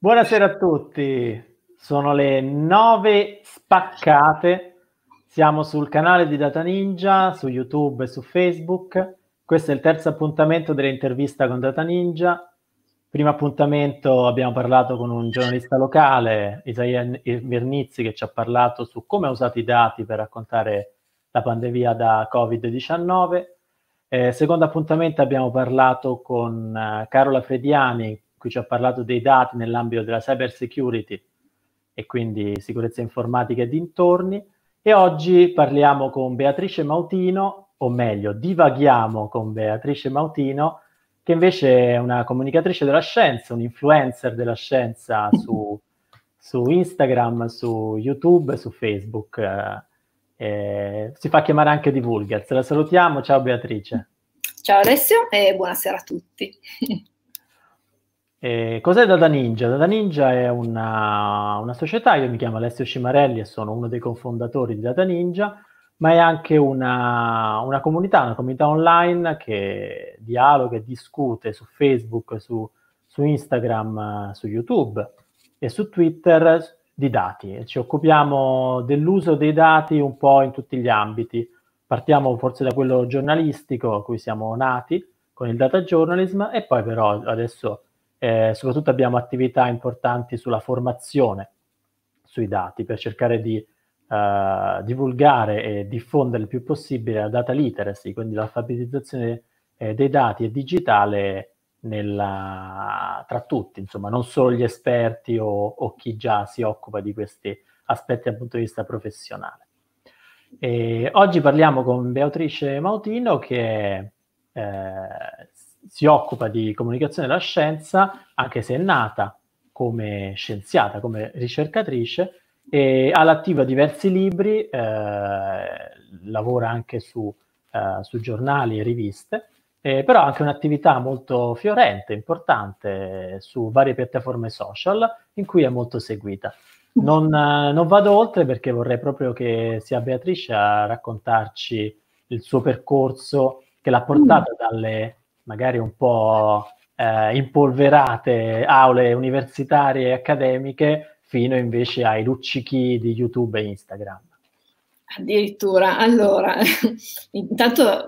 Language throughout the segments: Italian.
Buonasera a tutti, sono le nove spaccate, siamo sul canale di Data Ninja, su YouTube e su Facebook. Questo è il terzo appuntamento dell'intervista con Data Ninja. Primo appuntamento abbiamo parlato con un giornalista locale, Isaia Vernizzi, che ci ha parlato su come ha usato i dati per raccontare la pandemia da Covid-19. Eh, secondo appuntamento abbiamo parlato con uh, Carola Frediani, cui ci ha parlato dei dati nell'ambito della cyber security e quindi sicurezza informatica e dintorni. E oggi parliamo con Beatrice Mautino, o meglio, divaghiamo con Beatrice Mautino, che invece è una comunicatrice della scienza, un influencer della scienza su, su Instagram, su YouTube su Facebook. Eh, si fa chiamare anche Divulgers. La salutiamo. Ciao Beatrice. Ciao Alessio e buonasera a tutti. Eh, cos'è Data Ninja? Data Ninja è una, una, società, io mi chiamo Alessio Cimarelli e sono uno dei cofondatori di Data Ninja, ma è anche una, una comunità, una comunità online che dialoga e discute su Facebook, su, su Instagram, su YouTube e su Twitter di dati. Ci occupiamo dell'uso dei dati un po' in tutti gli ambiti. Partiamo forse da quello giornalistico a cui siamo nati con il data journalism e poi però adesso eh, soprattutto abbiamo attività importanti sulla formazione sui dati per cercare di eh, divulgare e diffondere il più possibile la data literacy, quindi l'alfabetizzazione eh, dei dati e digitale nella, tra tutti, insomma, non solo gli esperti o, o, chi già si occupa di questi aspetti dal punto di vista professionale. E oggi parliamo con Beatrice Mautino che eh, si occupa di comunicazione della scienza, anche se è nata come scienziata, come ricercatrice, e ha all'attiva diversi libri, eh, lavora anche su, eh, su, giornali e riviste, eh, però anche un'attività molto fiorente, importante su varie piattaforme social in cui è molto seguita. Non, non vado oltre perché vorrei proprio che sia Beatrice a raccontarci il suo percorso che l'ha portata dalle magari un po' eh, impolverate aule universitarie e accademiche fino invece ai luccichi di YouTube e Instagram. Addirittura, allora, intanto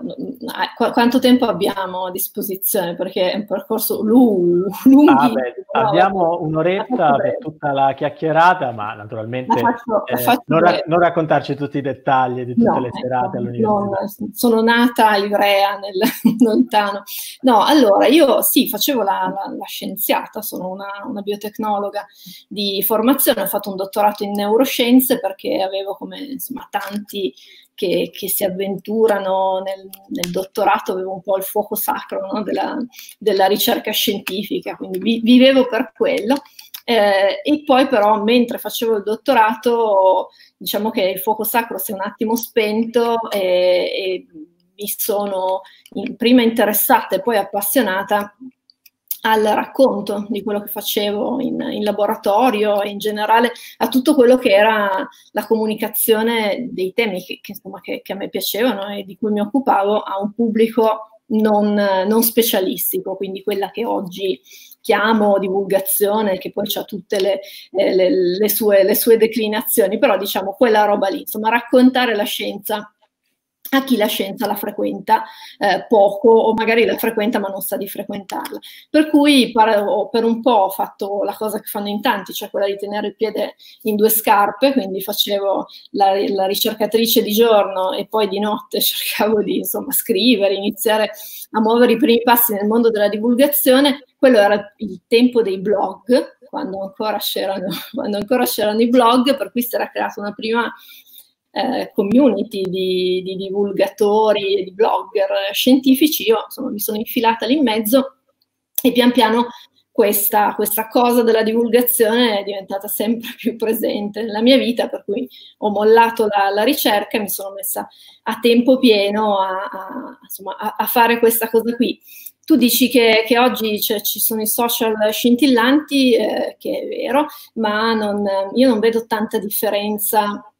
qu- quanto tempo abbiamo a disposizione? Perché è un percorso lungo. Ah, beh, abbiamo un'oretta per tutta la chiacchierata, ma naturalmente faccio, eh, non, ra- non, raccontarci tutti i dettagli di tutte no, le ecco, serate all'università. No, sono nata a Ivrea, nel lontano. No, allora, io sì, facevo la, la, la scienziata, sono una, una biotecnologa di formazione, ho fatto un dottorato in neuroscienze perché avevo come insomma tanti tanti che, che si avventurano nel, nel, dottorato, avevo un po' il fuoco sacro no? della, della, ricerca scientifica, quindi vi, vivevo per quello. Eh, e poi però mentre facevo il dottorato diciamo che il fuoco sacro si è un attimo spento e, e mi sono in, prima interessata e poi appassionata al racconto di quello che facevo in, in, laboratorio e in generale a tutto quello che era la comunicazione dei temi che, che, insomma, che, che a me piacevano e di cui mi occupavo a un pubblico non, non specialistico, quindi quella che oggi chiamo divulgazione, che poi ha tutte le, le, le, sue, le sue declinazioni, però diciamo quella roba lì, insomma raccontare la scienza a chi la scienza la frequenta eh, poco o magari la frequenta ma non sa di frequentarla. Per cui per, per, un po' ho fatto la cosa che fanno in tanti, cioè quella di tenere il piede in due scarpe, quindi facevo la, la ricercatrice di giorno e poi di notte cercavo di insomma, scrivere, iniziare a muovere i primi passi nel mondo della divulgazione. Quello era il tempo dei blog, quando ancora c'erano, quando ancora c'erano i blog, per cui si era creata una prima eh, community di, di, divulgatori e di blogger scientifici, io insomma, mi sono infilata lì in mezzo e pian piano questa, questa, cosa della divulgazione è diventata sempre più presente nella mia vita, per cui ho mollato la, la ricerca e mi sono messa a tempo pieno a, a, insomma, a, a fare questa cosa qui. Tu dici che, che oggi cioè, ci sono i social scintillanti, eh, che è vero, ma non, io non vedo tanta differenza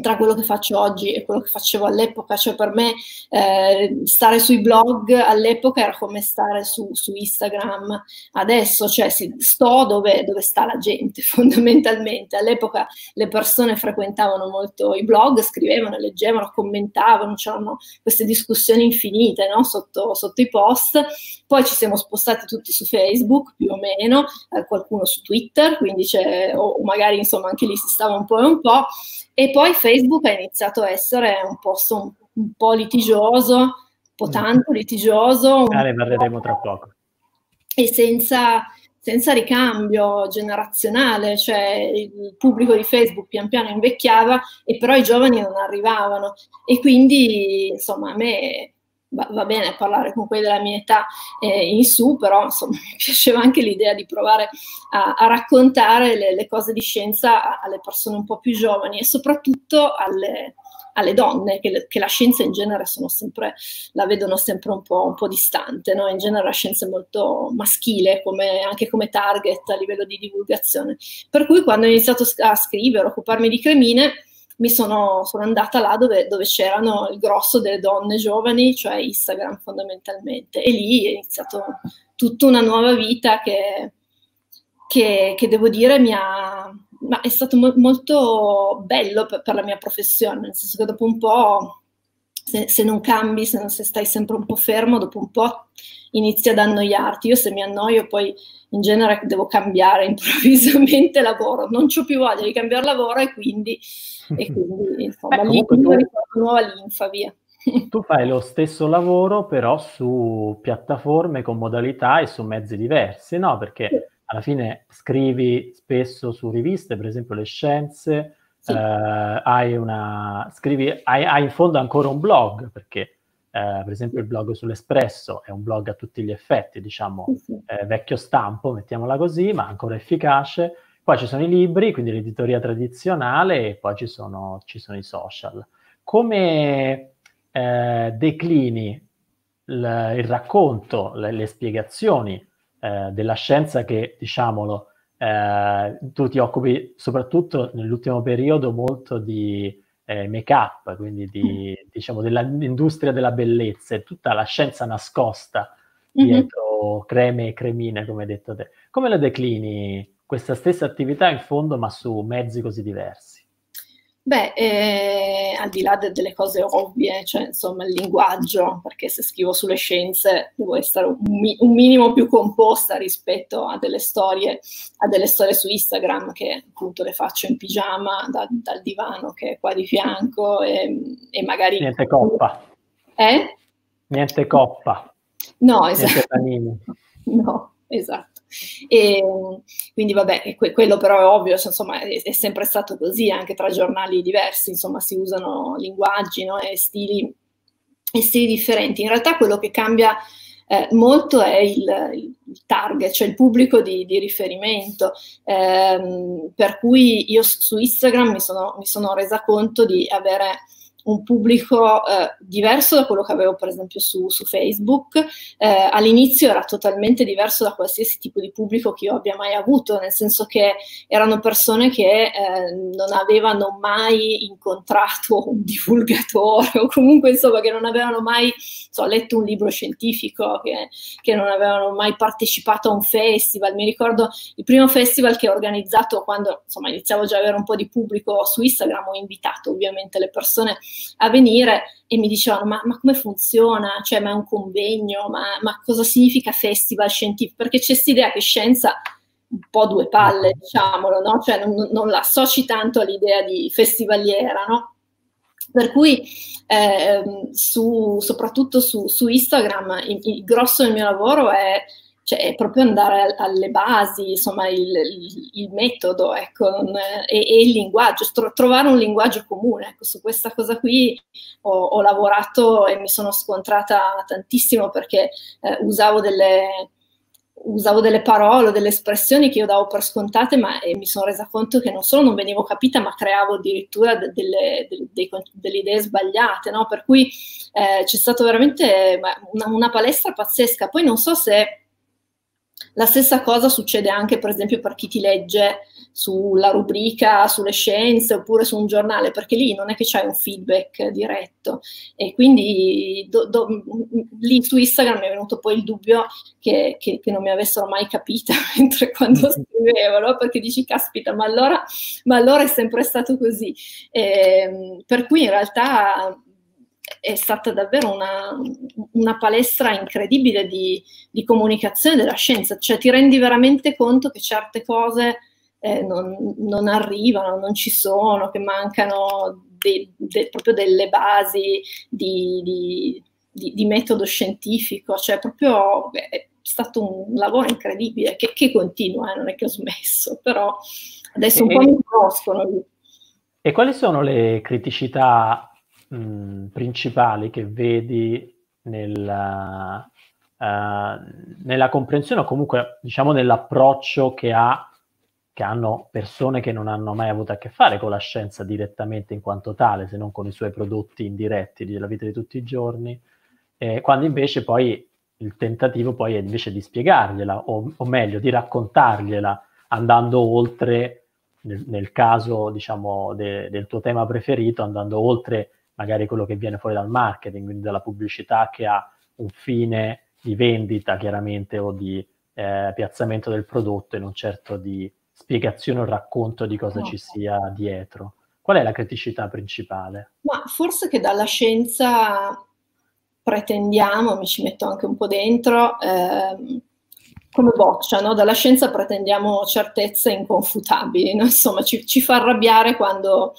tra quello che faccio oggi e quello che facevo all'epoca, cioè per me eh, stare sui blog all'epoca era come stare su, su Instagram adesso, cioè sto dove, dove, sta la gente fondamentalmente. All'epoca le persone frequentavano molto i blog, scrivevano, leggevano, commentavano, c'erano queste discussioni infinite no? sotto, sotto, i post. Poi ci siamo spostati tutti su Facebook più o meno, eh, qualcuno su Twitter, quindi o, o magari insomma anche lì si stava un po' e un po'. E poi Facebook ha iniziato a essere un posto un, un po' litigioso, un po' tanto litigioso. Ah, ne parleremo tra poco. E senza, senza ricambio generazionale, cioè il pubblico di Facebook pian piano invecchiava e però i giovani non arrivavano. E quindi, insomma, a me va, va bene parlare con quelli della mia età eh, in su, però insomma mi piaceva anche l'idea di provare a, a raccontare le, le, cose di scienza alle persone un po' più giovani e soprattutto alle, alle donne, che, che, la scienza in genere sempre, la vedono sempre un po', un po distante, no? in genere la scienza è molto maschile, come, anche come target a livello di divulgazione. Per cui quando ho iniziato a scrivere, a occuparmi di cremine, mi sono, sono andata là dove, dove, c'erano il grosso delle donne giovani, cioè Instagram fondamentalmente, e lì è iniziato tutta una nuova vita che, che, che devo dire mi ha, ma è stato mo- molto bello per, per, la mia professione, nel senso che dopo un po', se, se non cambi, se, non, se stai sempre un po' fermo, dopo un po' inizi ad annoiarti. Io se mi annoio poi in genere devo cambiare improvvisamente lavoro, non ho più voglia di cambiare lavoro e quindi e quindi insomma Beh, lì tu, nuova linfa via. Tu fai lo stesso lavoro però su piattaforme con modalità e su mezzi diversi, no? Perché sì. alla fine scrivi spesso su riviste, per esempio le scienze, sì. eh, hai una scrivi, hai, hai, in fondo ancora un blog, perché eh, per esempio il blog sull'Espresso è un blog a tutti gli effetti, diciamo eh, vecchio stampo, mettiamola così, ma ancora efficace poi ci sono i libri, quindi l'editoria tradizionale, e poi ci sono, ci sono i social. Come eh, declini il, il racconto, le, le spiegazioni eh, della scienza che, diciamolo, eh, tu ti occupi soprattutto nell'ultimo periodo molto di eh, make-up, quindi di, diciamo, dell'industria della bellezza, e tutta la scienza nascosta mm-hmm. dietro mm-hmm. creme e cremine, come hai detto te. Come la declini questa stessa attività in fondo ma su mezzi così diversi? Beh, eh, al di là de- delle cose ovvie, cioè insomma il linguaggio, perché se scrivo sulle scienze devo essere un, mi- un, minimo più composta rispetto a delle storie, a delle storie su Instagram che appunto le faccio in pigiama da- dal divano che è qua di fianco e, e magari... Niente coppa. Eh? Niente coppa. No, esatto. No, esatto. E, quindi vabbè, que- quello però è ovvio, cioè, insomma è, è, sempre stato così, anche tra giornali diversi, insomma si usano linguaggi no? e, stili, e, stili, differenti. In realtà quello che cambia eh, molto è il, il, target, cioè il pubblico di, di riferimento, eh, per cui io su Instagram mi sono, mi sono resa conto di avere un pubblico eh, diverso da quello che avevo per esempio su, su Facebook. Eh, all'inizio era totalmente diverso da qualsiasi tipo di pubblico che io abbia mai avuto, nel senso che erano persone che eh, non avevano mai incontrato un divulgatore o comunque insomma che non avevano mai so, letto un libro scientifico, che, che non avevano mai partecipato a un festival. Mi ricordo il primo festival che ho organizzato quando insomma iniziavo già ad avere un po' di pubblico su Instagram, ho invitato ovviamente le persone a venire e mi dicevano ma, ma come funziona? Cioè ma è un convegno? Ma, ma cosa significa festival scientifico? Perché c'è questa idea che scienza un po' due palle, diciamolo, no? Cioè non, non la associ tanto all'idea di festivaliera, no? Per cui eh, su, soprattutto su, su Instagram il, il, grosso del mio lavoro è cioè è proprio andare alle basi, insomma, il, il, il metodo ecco, e, e, il linguaggio, tro, trovare un linguaggio comune. Ecco, su questa cosa qui ho, ho, lavorato e mi sono scontrata tantissimo perché eh, usavo delle, usavo delle parole, delle espressioni che io davo per scontate, ma mi sono resa conto che non solo non venivo capita, ma creavo addirittura de- delle, de- de- delle, idee sbagliate, no? Per cui eh, c'è stata veramente una, una palestra pazzesca. Poi non so se la stessa cosa succede anche, per esempio, per chi ti legge sulla rubrica sulle scienze oppure su un giornale, perché lì non è che c'è un feedback diretto. E quindi do, do, lì su Instagram mi è venuto poi il dubbio che, che, che non mi avessero mai capita mentre quando scrivevo, no? perché dici, caspita, ma allora, ma allora è sempre stato così. E, ehm, per cui in realtà è stata davvero una, una palestra incredibile di, di, comunicazione della scienza, cioè ti rendi veramente conto che certe cose eh, non, non, arrivano, non ci sono, che mancano de, de, proprio delle basi di, di, di, di, metodo scientifico, cioè proprio è stato un lavoro incredibile che, che continua, eh, non è che ho smesso, però adesso un e, po' mi conoscono. E quali sono le criticità mh, principali che vedi nella, uh, nella comprensione o comunque diciamo nell'approccio che ha che hanno persone che non hanno mai avuto a che fare con la scienza direttamente in quanto tale, se non con i suoi prodotti indiretti della vita di tutti i giorni, eh, quando invece poi il tentativo poi è invece di spiegargliela, o, o meglio, di raccontargliela, andando oltre, nel, nel caso diciamo de, del tuo tema preferito, andando oltre magari quello che viene fuori dal marketing, quindi dalla pubblicità che ha un fine di vendita chiaramente o di eh, piazzamento del prodotto e non certo di spiegazione o racconto di cosa no. ci sia dietro. Qual è la criticità principale? Ma forse che dalla scienza pretendiamo, mi ci metto anche un po' dentro, ehm, come boccia, no? dalla scienza pretendiamo certezze inconfutabili, no? insomma ci, ci, fa arrabbiare quando,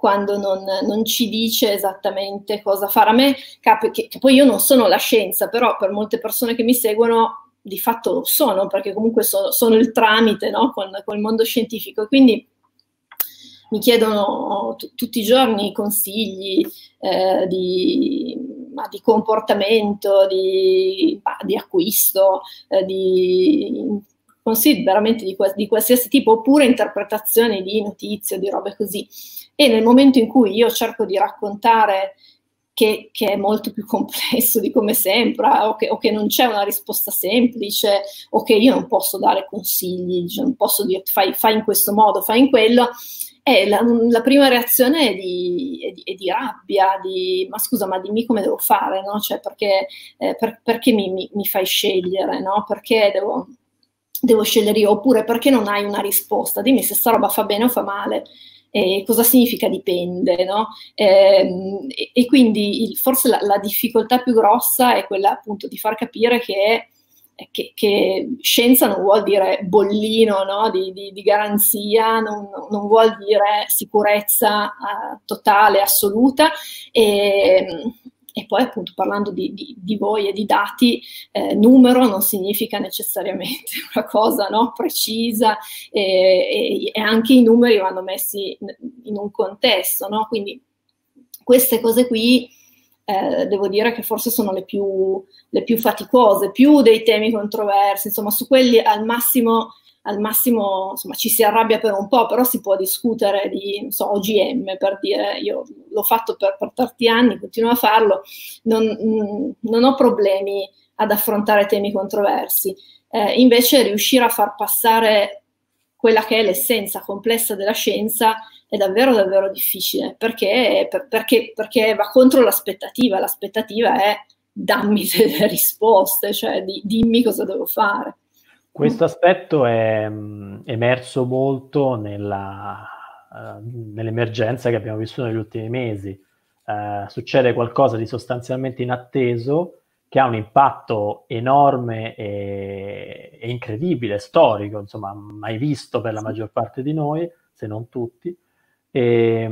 quando non, non, ci dice esattamente cosa fare. A me capi che, che poi io non sono la scienza, però per molte persone che mi seguono di fatto lo sono, perché comunque so, sono il tramite no? con, con, il mondo scientifico. Quindi mi chiedono t- tutti i giorni consigli eh, di, di, comportamento, di, di acquisto, eh, di consigli veramente di, di, qualsiasi tipo, oppure interpretazioni di notizie, di robe così. E nel momento in cui io cerco di raccontare che, che, è molto più complesso di come sembra, o che, o che, non c'è una risposta semplice, o che io non posso dare consigli, cioè non posso dire fai, fai, in questo modo, fai in quello. E la, la prima reazione è di, è, di, è di, rabbia, di ma scusa, ma dimmi come devo fare, no? Cioè, perché, eh, per, perché mi, mi, mi, fai scegliere, no? Perché devo, devo scegliere io, oppure perché non hai una risposta, dimmi se sta roba fa bene o fa male. Eh, cosa significa dipende, no? Eh, e, e, quindi il, forse la, la, difficoltà più grossa è quella appunto di far capire che, che, che scienza non vuol dire bollino no? di, di, di, garanzia, non, non, vuol dire sicurezza uh, totale, assoluta. E, e poi appunto parlando di, di, di voi e di dati, eh, numero non significa necessariamente una cosa no, precisa e, e, e, anche i numeri vanno messi in, in un contesto, no? quindi queste cose qui eh, devo dire che forse sono le più, le più faticose, più dei temi controversi, insomma su quelli al massimo al massimo insomma, ci si arrabbia per un po', però si può discutere di so, OGM per dire io l'ho fatto per, per tanti anni, continuo a farlo, non, mm, non, ho problemi ad affrontare temi controversi. Eh, invece riuscire a far passare quella che è l'essenza complessa della scienza è davvero davvero difficile perché, per, perché, perché va contro l'aspettativa, l'aspettativa è dammi delle risposte, cioè di, dimmi cosa devo fare. Questo aspetto è mh, emerso molto nella, uh, nell'emergenza che abbiamo vissuto negli ultimi mesi. Uh, succede qualcosa di sostanzialmente inatteso che ha un impatto enorme e, e, incredibile, storico, insomma, mai visto per la maggior parte di noi, se non tutti. E,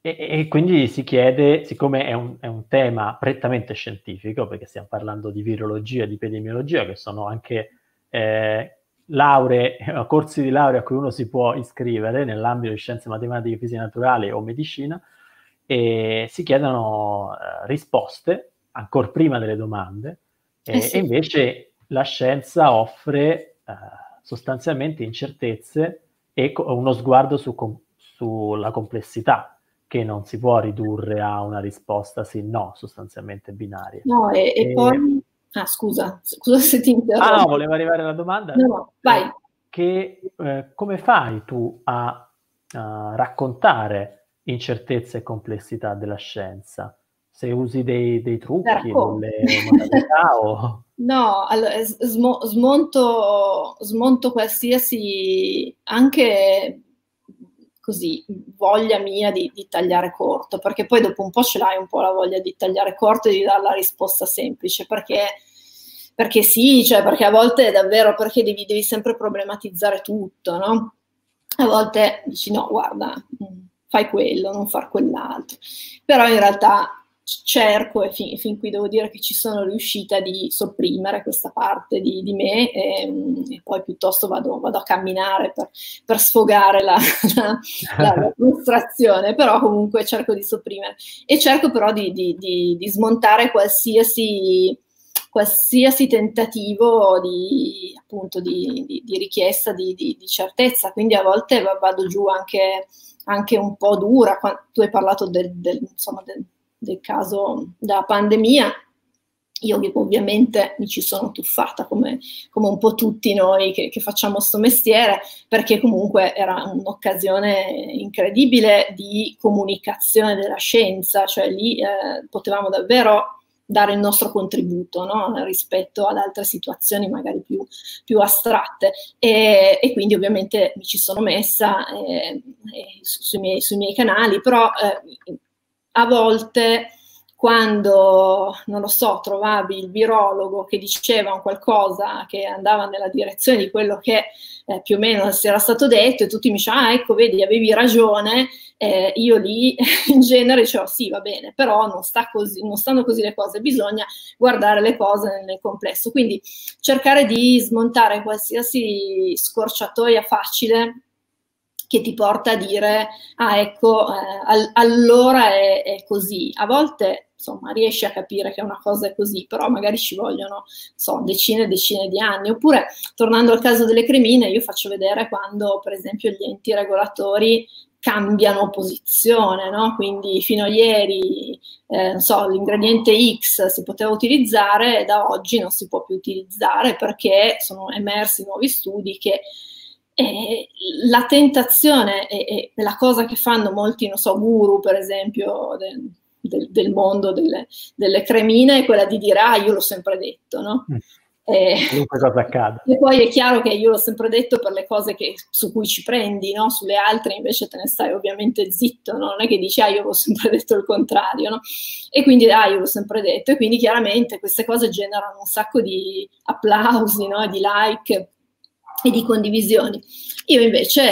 e, e quindi si chiede, siccome è un, è un, tema prettamente scientifico, perché stiamo parlando di virologia, di epidemiologia, che sono anche eh, lauree, corsi di laurea a cui uno si può iscrivere nell'ambito di scienze matematiche, fisiche naturali o medicina e si chiedono eh, risposte ancora prima delle domande eh, sì. e invece la scienza offre eh, sostanzialmente incertezze e co- uno sguardo su com- sulla complessità che non si può ridurre a una risposta sì no sostanzialmente binaria. No, e, e, e poi Ah, scusa, scusa se ti interrompo. Ah, no, voleva arrivare alla domanda? No, no, vai. che eh, come fai tu a, a raccontare incertezza e complessità della scienza? Se usi dei, dei trucchi, delle modalità o... No, allora, smo- smonto, smonto qualsiasi, anche così, voglia mia di, di, tagliare corto, perché poi dopo un po' ce l'hai un po' la voglia di tagliare corto e di dare la risposta semplice, perché, perché sì, cioè perché a volte è davvero, perché devi, devi sempre problematizzare tutto, no? A volte dici no, guarda, fai quello, non far quell'altro, però in realtà cerco, e fin, fin, qui devo dire che ci sono riuscita, di sopprimere questa parte di, di me e, e, poi piuttosto vado, vado a camminare per, per sfogare la, la, la, la, frustrazione, però comunque cerco di sopprimere e cerco però di, di, di smontare qualsiasi qualsiasi tentativo di, appunto, di, di, di richiesta di, certezza, quindi a volte vado giù anche, anche un po' dura. tu hai parlato del, del, insomma, del, del caso della pandemia, io ovviamente mi ci sono tuffata come, come un po' tutti noi che, che facciamo questo mestiere, perché comunque era un'occasione incredibile di comunicazione della scienza, cioè lì eh, potevamo davvero dare il nostro contributo no? rispetto ad altre situazioni magari più, più astratte e, e, quindi ovviamente mi ci sono messa eh, su, sui, miei, sui, miei, canali, però eh, a volte quando, non lo so, trovavi il virologo che diceva qualcosa che andava nella direzione di quello che eh, più o meno si era stato detto e tutti mi dicevano, ah, ecco, vedi, avevi ragione, eh, io lì in genere dicevo, sì, va bene, però non, sta così, non stanno così le cose, bisogna guardare le cose nel complesso. Quindi cercare di smontare qualsiasi scorciatoia facile che ti porta a dire, ah ecco, eh, all- allora è, è, così. A volte, insomma, riesci a capire che una cosa è così, però magari ci vogliono, so, decine e decine di anni. Oppure, tornando al caso delle cremine, io faccio vedere quando, per esempio, gli enti regolatori cambiano posizione, no? Quindi fino a ieri, eh, so, l'ingrediente X si poteva utilizzare, da oggi non si può più utilizzare perché sono emersi nuovi studi che e la tentazione e, la cosa che fanno molti, non so, guru per esempio del, del, del mondo delle, delle, cremine è quella di dire ah io l'ho sempre detto, no? Mm. E, cosa accade. e poi è chiaro che io l'ho sempre detto per le cose che, su cui ci prendi, no? sulle altre invece te ne stai ovviamente zitto, no? non è che dici ah io l'ho sempre detto il contrario, no? e quindi ah io l'ho sempre detto, e quindi chiaramente queste cose generano un sacco di applausi, no? di like, e di condivisioni. Io invece,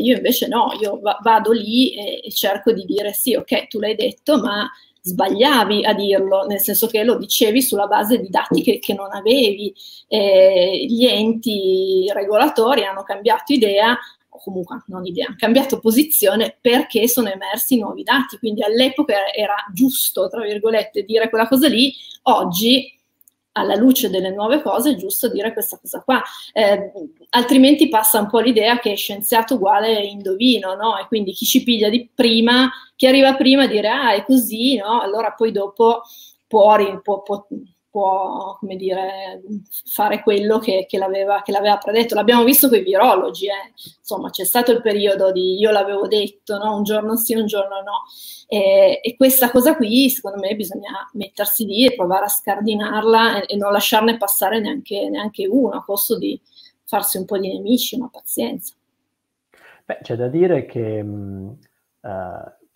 io invece no, io va- vado lì e, e, cerco di dire sì, ok, tu l'hai detto, ma sbagliavi a dirlo, nel senso che lo dicevi sulla base di dati che, che non avevi. Eh, gli enti regolatori hanno cambiato idea o comunque non idea, hanno cambiato posizione perché sono emersi nuovi dati, quindi all'epoca era giusto, tra virgolette, dire quella cosa lì, oggi alla luce delle nuove cose è giusto dire questa cosa qua. Eh, altrimenti passa un po' l'idea che scienziato uguale indovino, no? E quindi chi ci piglia di prima, chi arriva prima dire ah è così, no? Allora poi dopo può, può, può può, come dire, fare quello che, che, l'aveva, che l'aveva predetto. L'abbiamo visto con i virologi, eh. insomma c'è stato il periodo di io l'avevo detto, no? un giorno sì, un giorno no. E, e, questa cosa qui, secondo me, bisogna mettersi lì e provare a scardinarla e, e non lasciarne passare neanche, neanche uno, a costo di farsi un po' di nemici, ma pazienza. Beh, c'è da dire che mh, uh,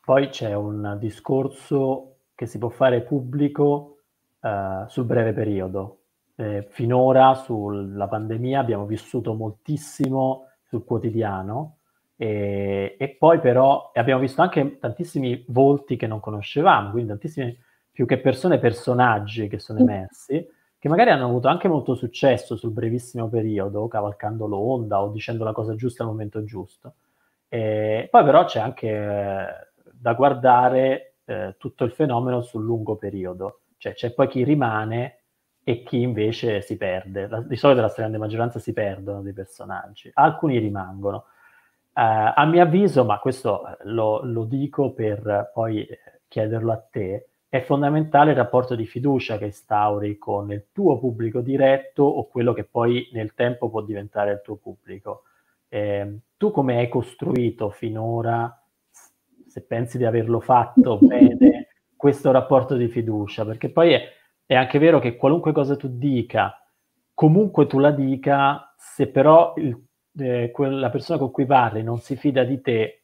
poi c'è un discorso che si può fare pubblico uh, sul breve periodo. Eh, finora sulla pandemia abbiamo vissuto moltissimo sul quotidiano, e, e, poi però abbiamo visto anche tantissimi volti che non conoscevamo, quindi tantissime più che persone, personaggi che sono emersi, che magari hanno avuto anche molto successo sul brevissimo periodo, cavalcando l'onda o dicendo la cosa giusta al momento giusto. E poi però c'è anche eh, da guardare eh, tutto il fenomeno sul lungo periodo, cioè c'è poi chi rimane e chi invece si perde. La, di solito la stragrande maggioranza si perdono dei personaggi, alcuni rimangono. Uh, a mio avviso, ma questo eh, lo, lo, dico per poi chiederlo a te, è fondamentale il rapporto di fiducia che instauri con il tuo pubblico diretto o quello che poi nel tempo può diventare il tuo pubblico. eh, tu come hai costruito finora, se pensi di averlo fatto bene, questo rapporto di fiducia? Perché poi è, è anche vero che qualunque cosa tu dica, comunque tu la dica, se però il, eh, quella persona con cui parli non si fida di te,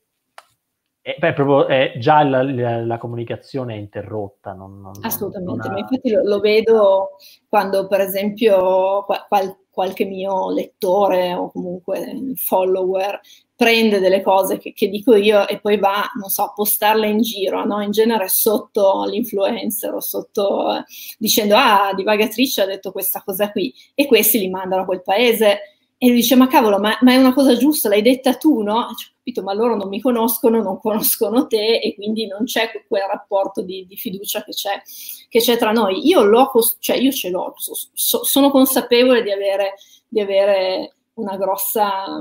è, beh, proprio, è già la, la, la, comunicazione è interrotta. Non, non, Assolutamente, non ha... ma infatti lo, lo, vedo quando per esempio qual, qualche mio lettore o comunque follower prende delle cose che, che, dico io e poi va, non so, a postarle in giro, no? in genere sotto l'influencer o sotto eh, dicendo ah, divagatrice ha detto questa cosa qui e questi li mandano a quel paese e lui dice, ma cavolo, ma, ma, è una cosa giusta, l'hai detta tu, no? Ho capito, ma loro non mi conoscono, non conoscono te e quindi non c'è quel rapporto di, di fiducia che c'è, che c'è, tra noi. Io, l'ho, cioè io ce l'ho, so, so, sono consapevole di avere, di avere una grossa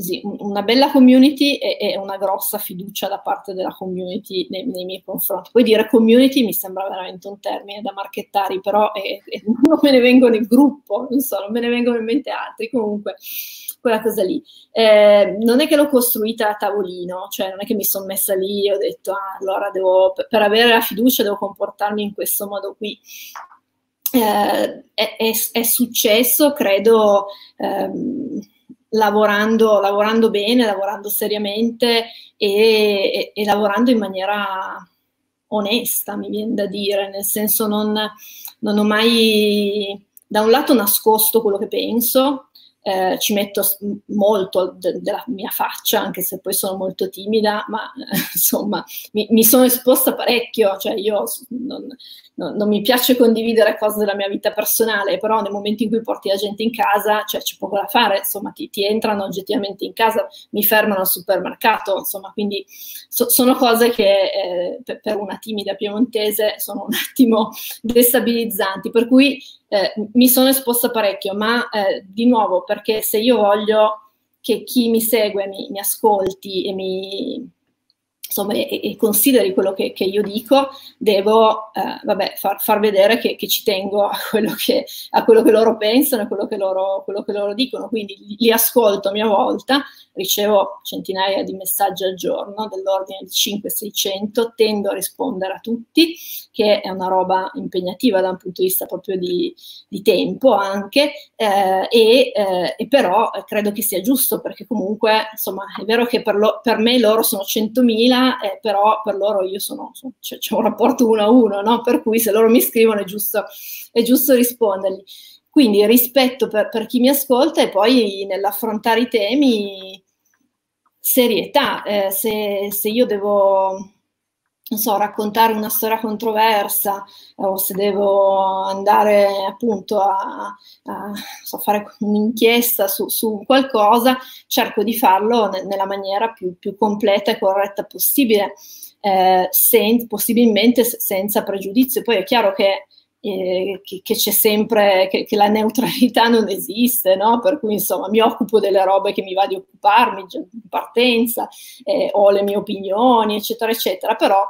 così, una bella community e, e, una grossa fiducia da parte della community nei, nei, miei confronti. Poi dire community mi sembra veramente un termine da marchettari, però è, è, non me ne vengono il gruppo, non so, non me ne vengono in mente altri, comunque quella cosa lì. Eh, non è che l'ho costruita a tavolino, cioè non è che mi sono messa lì e ho detto, ah, allora devo, per avere la fiducia devo comportarmi in questo modo qui. Eh, è, è, è, successo, credo, ehm, lavorando, lavorando bene, lavorando seriamente e, e, e, lavorando in maniera onesta, mi viene da dire, nel senso non, non ho mai da un lato nascosto quello che penso, eh, ci metto molto de- della mia faccia, anche se poi sono molto timida, ma eh, insomma mi, mi, sono esposta parecchio, cioè io non, non, non, mi piace condividere cose della mia vita personale, però nel momento in cui porti la gente in casa, cioè c'è poco da fare, insomma ti, ti entrano oggettivamente in casa, mi fermano al supermercato, insomma quindi so, sono cose che eh, per, per una timida piemontese sono un attimo destabilizzanti, per cui eh, mi sono esposta parecchio, ma eh, di nuovo perché se io voglio che chi mi segue mi, mi ascolti e mi, insomma, e, e, consideri quello che, che, io dico, devo eh, vabbè, far, far, vedere che, che ci tengo a quello che, a quello che, loro pensano, a quello che loro, quello che loro dicono. Quindi li, ascolto a mia volta, ricevo centinaia di messaggi al giorno, dell'ordine di 500-600, tendo a rispondere a tutti, che è una roba impegnativa da un punto di vista proprio di, di tempo anche, eh, e, eh, e, però credo che sia giusto perché comunque, insomma, è vero che per, lo, per me loro sono 100.000, eh, però per loro io sono, sono c'è, un rapporto uno a uno, no? per cui se loro mi scrivono è giusto, è giusto rispondergli. Quindi rispetto per, per chi mi ascolta e poi nell'affrontare i temi serietà. Eh, se, se io devo non so, raccontare una storia controversa o se devo andare appunto a, a so, fare un'inchiesta su, su, qualcosa, cerco di farlo ne, nella maniera più, più, completa e corretta possibile, eh, sen, possibilmente senza pregiudizio. Poi è chiaro che che, che, c'è sempre, che, che, la neutralità non esiste, no? per cui insomma mi occupo delle robe che mi va di occuparmi in partenza, eh, ho le mie opinioni, eccetera, eccetera, però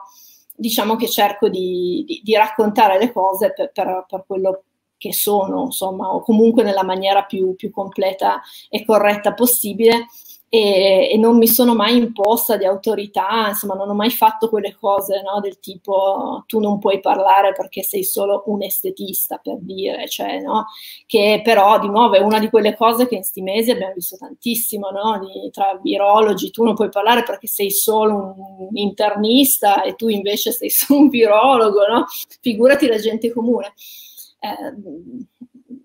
diciamo che cerco di, di, di raccontare le cose per, per, per, quello che sono, insomma, o comunque nella maniera più, più completa e corretta possibile e, e, non mi sono mai imposta di autorità, insomma non ho mai fatto quelle cose no, del tipo tu non puoi parlare perché sei solo un estetista per dire, cioè, no? che però di nuovo è una di quelle cose che in sti mesi abbiamo visto tantissimo, no? di, tra virologi, tu non puoi parlare perché sei solo un internista e tu invece sei solo un virologo, figurati la gente comune. Eh,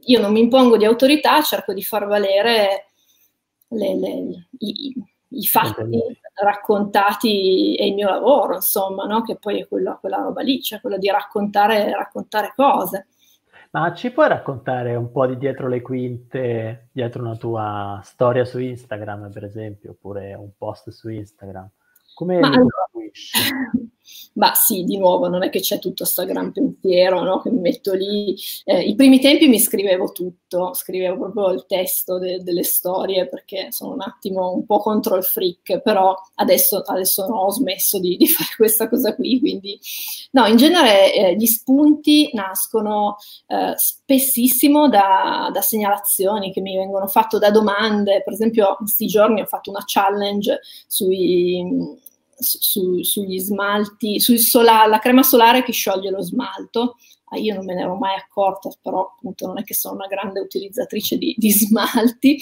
io non mi impongo di autorità, cerco di far valere le, le, i, i, fatti raccontati e il mio lavoro, insomma, no? che poi è quello, quella roba lì, cioè quello di raccontare, raccontare cose. Ma ci puoi raccontare un po' di dietro le quinte, dietro una tua storia su Instagram, per esempio, oppure un post su Instagram? Come Ma, allora, Ma sì, di nuovo, non è che c'è tutto questo gran pensiero, no? Che mi metto lì. Eh, I primi tempi mi scrivevo tutto, scrivevo proprio il testo de- delle storie perché sono un attimo un po' contro il freak, però adesso, adesso no, ho smesso di, di, fare questa cosa qui. Quindi, no, in genere eh, gli spunti nascono eh, spessissimo da, da, segnalazioni che mi vengono fatte da domande. Per esempio, in questi giorni ho fatto una challenge sui su, sugli smalti, sul sola, la crema solare che scioglie lo smalto. Ah, io non me ne ero mai accorta, però appunto non è che sono una grande utilizzatrice di, di smalti,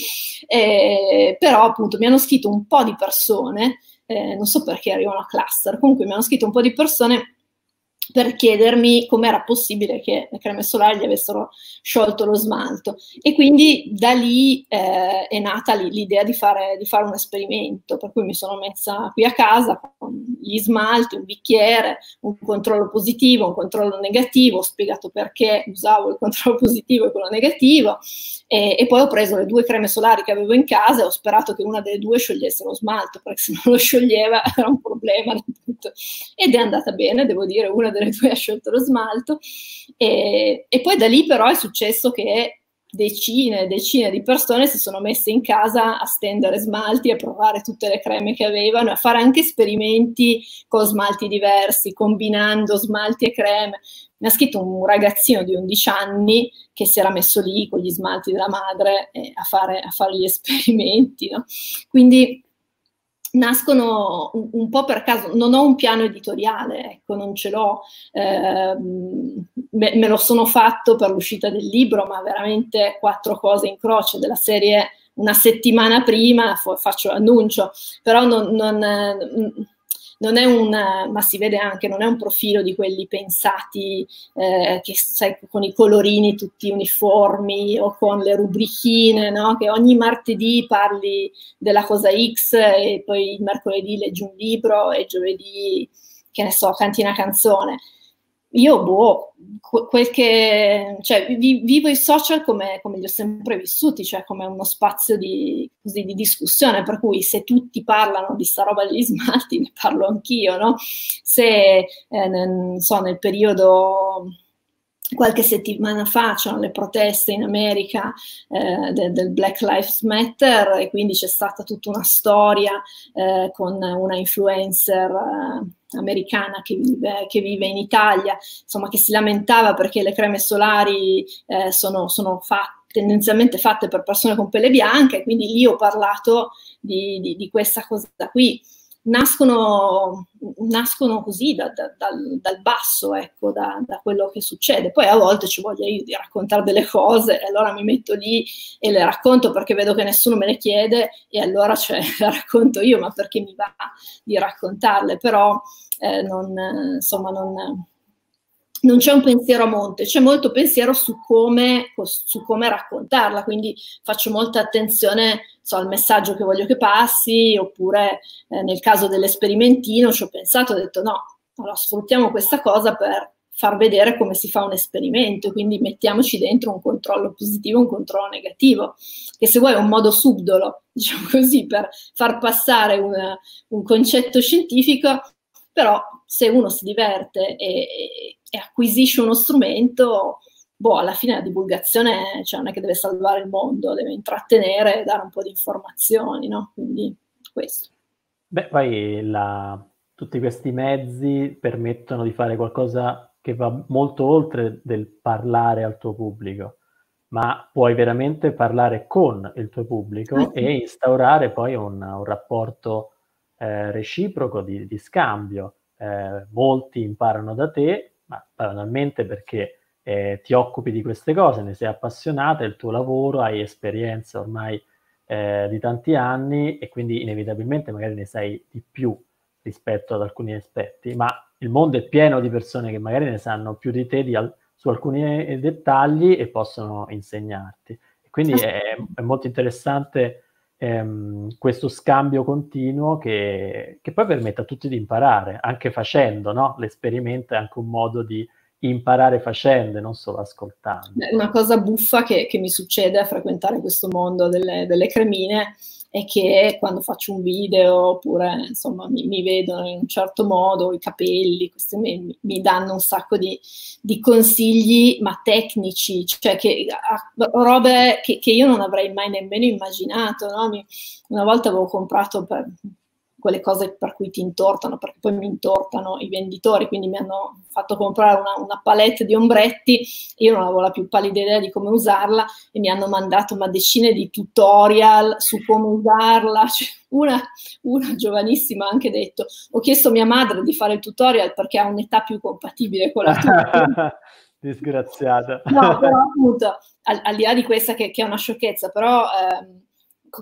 eh, però appunto mi hanno scritto un po' di persone, eh, non so perché arrivano a cluster, comunque mi hanno scritto un po' di persone per chiedermi com'era possibile che le creme solari gli avessero sciolto lo smalto. E quindi da lì eh, è nata l'idea di fare, di fare, un esperimento, per cui mi sono messa qui a casa con gli smalti, un bicchiere, un controllo positivo, un controllo negativo, ho spiegato perché usavo il controllo positivo e quello negativo, e, e poi ho preso le due creme solari che avevo in casa e ho sperato che una delle due sciogliesse lo smalto, perché se non lo scioglieva era un problema. Ed è andata bene, devo dire, una delle due ha sciolto lo smalto. E, e poi da lì però è successo che decine e decine di persone si sono messe in casa a stendere smalti, a provare tutte le creme che avevano, a fare anche esperimenti con smalti diversi, combinando smalti e creme. Mi ha scritto un ragazzino di 11 anni che si era messo lì con gli smalti della madre eh, a, fare, a, fare, gli esperimenti. No? Quindi nascono un, un, po' per caso, non ho un piano editoriale, ecco, non ce l'ho, eh, me, me, lo sono fatto per l'uscita del libro, ma veramente quattro cose in croce. Della serie una settimana prima faccio l'annuncio, però non, non, non è un, ma si vede anche, non è un profilo di quelli pensati eh, che sai, con i colorini tutti uniformi o con le rubrichine, no? che ogni martedì parli della cosa X e poi il mercoledì leggi un libro e giovedì, che ne so, canti una canzone io, boh, quel che, cioè, vi, vivo i social come, come, li ho sempre vissuti, cioè come uno spazio di, così, di, discussione, per cui se tutti parlano di sta roba degli smalti, ne parlo anch'io, no? Se, eh, nel, so, nel periodo qualche settimana fa c'erano le proteste in America eh, de, del Black Lives Matter e quindi c'è stata tutta una storia eh, con una influencer eh, americana che vive, che vive, in Italia, insomma che si lamentava perché le creme solari eh, sono, sono fatte tendenzialmente fatte per persone con pelle bianca e quindi lì ho parlato di, di, di questa cosa qui nascono, nascono così da, da, dal, dal, basso, ecco, da, da, quello che succede. Poi a volte ci voglio io di raccontare delle cose e allora mi metto lì e le racconto perché vedo che nessuno me le chiede e allora cioè, le racconto io, ma perché mi va di raccontarle, però eh, non, insomma, non non c'è un pensiero a monte, c'è molto pensiero su come, su come raccontarla, quindi faccio molta attenzione so, al messaggio che voglio che passi, oppure eh, nel caso dell'esperimentino ci ho pensato, ho detto no, allora sfruttiamo questa cosa per far vedere come si fa un esperimento, quindi mettiamoci dentro un controllo positivo, un controllo negativo, che se vuoi è un modo subdolo, diciamo così, per far passare un, un concetto scientifico, però se uno si diverte e, e acquisisce uno strumento, boh, alla fine la divulgazione cioè, non è che deve salvare il mondo, deve intrattenere e dare un po' di informazioni, no? Quindi questo. Beh, poi la, tutti questi mezzi permettono di fare qualcosa che va molto oltre del parlare al tuo pubblico, ma puoi veramente parlare con il tuo pubblico ah, e instaurare poi un, un rapporto eh, reciproco di, di scambio. Eh, molti imparano da te ma banalmente perché eh, ti occupi di queste cose, ne sei appassionata, è il tuo lavoro, hai esperienza ormai eh, di tanti anni e quindi inevitabilmente magari ne sai di più rispetto ad alcuni aspetti, ma il mondo è pieno di persone che magari ne sanno più di te di al- su alcuni dettagli e possono insegnarti. Quindi è, è molto interessante ehm, questo scambio continuo che, che, poi permette a tutti di imparare, anche facendo, no? L'esperimento è anche un modo di imparare facendo non solo ascoltando. Una cosa buffa che, che mi succede a frequentare questo mondo delle, delle cremine è che quando faccio un video oppure insomma mi, mi vedono in un certo modo, i capelli, questi mi, mi danno un sacco di, di, consigli, ma tecnici, cioè che, robe che, che, io non avrei mai nemmeno immaginato. No? Mi, una volta avevo comprato per quelle cose per cui ti intortano, perché poi mi intortano i venditori, quindi mi hanno fatto comprare una, una palette di ombretti, io non avevo la più pallida idea di come usarla e mi hanno mandato una decina di tutorial su come usarla, cioè, una, una giovanissima ha anche detto, ho chiesto a mia madre di fare il tutorial perché ha un'età più compatibile con la tua. Disgraziata. No, però appunto, al, al, di là di questa che, che è una sciocchezza, però... Ehm,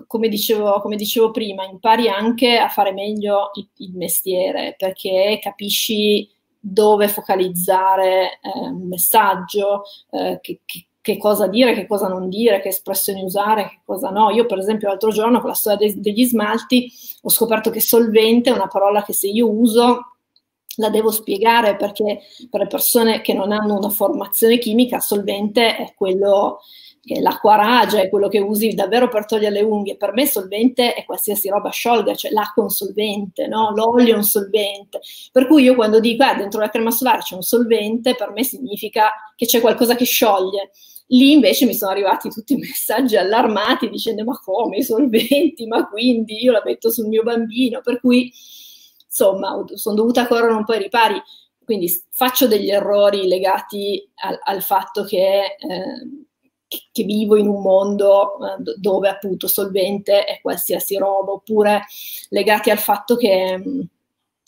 come dicevo, come dicevo, prima, impari anche a fare meglio il, il mestiere perché capisci dove focalizzare eh, un messaggio, eh, che, che, che, cosa dire, che cosa non dire, che espressioni usare, che cosa no. Io, per esempio, l'altro giorno con la storia de- degli smalti ho scoperto che solvente è una parola che se io uso la devo spiegare perché per le persone che non hanno una formazione chimica, solvente è quello l'acqua ragia è quello che usi davvero per togliere le unghie, per me solvente è qualsiasi roba sciolga, cioè l'acqua è un solvente, no? l'olio è un solvente. Per cui io quando dico ah, dentro la crema solare c'è un solvente, per me significa che c'è qualcosa che scioglie. Lì invece mi sono arrivati tutti i messaggi allarmati dicendo ma come i solventi, ma quindi io la metto sul mio bambino, per cui insomma sono dovuta correre un po' ai ripari, quindi faccio degli errori legati al, al fatto che... Eh, che vivo in un mondo eh, dove appunto solvente è qualsiasi roba, oppure legati al fatto che, mm,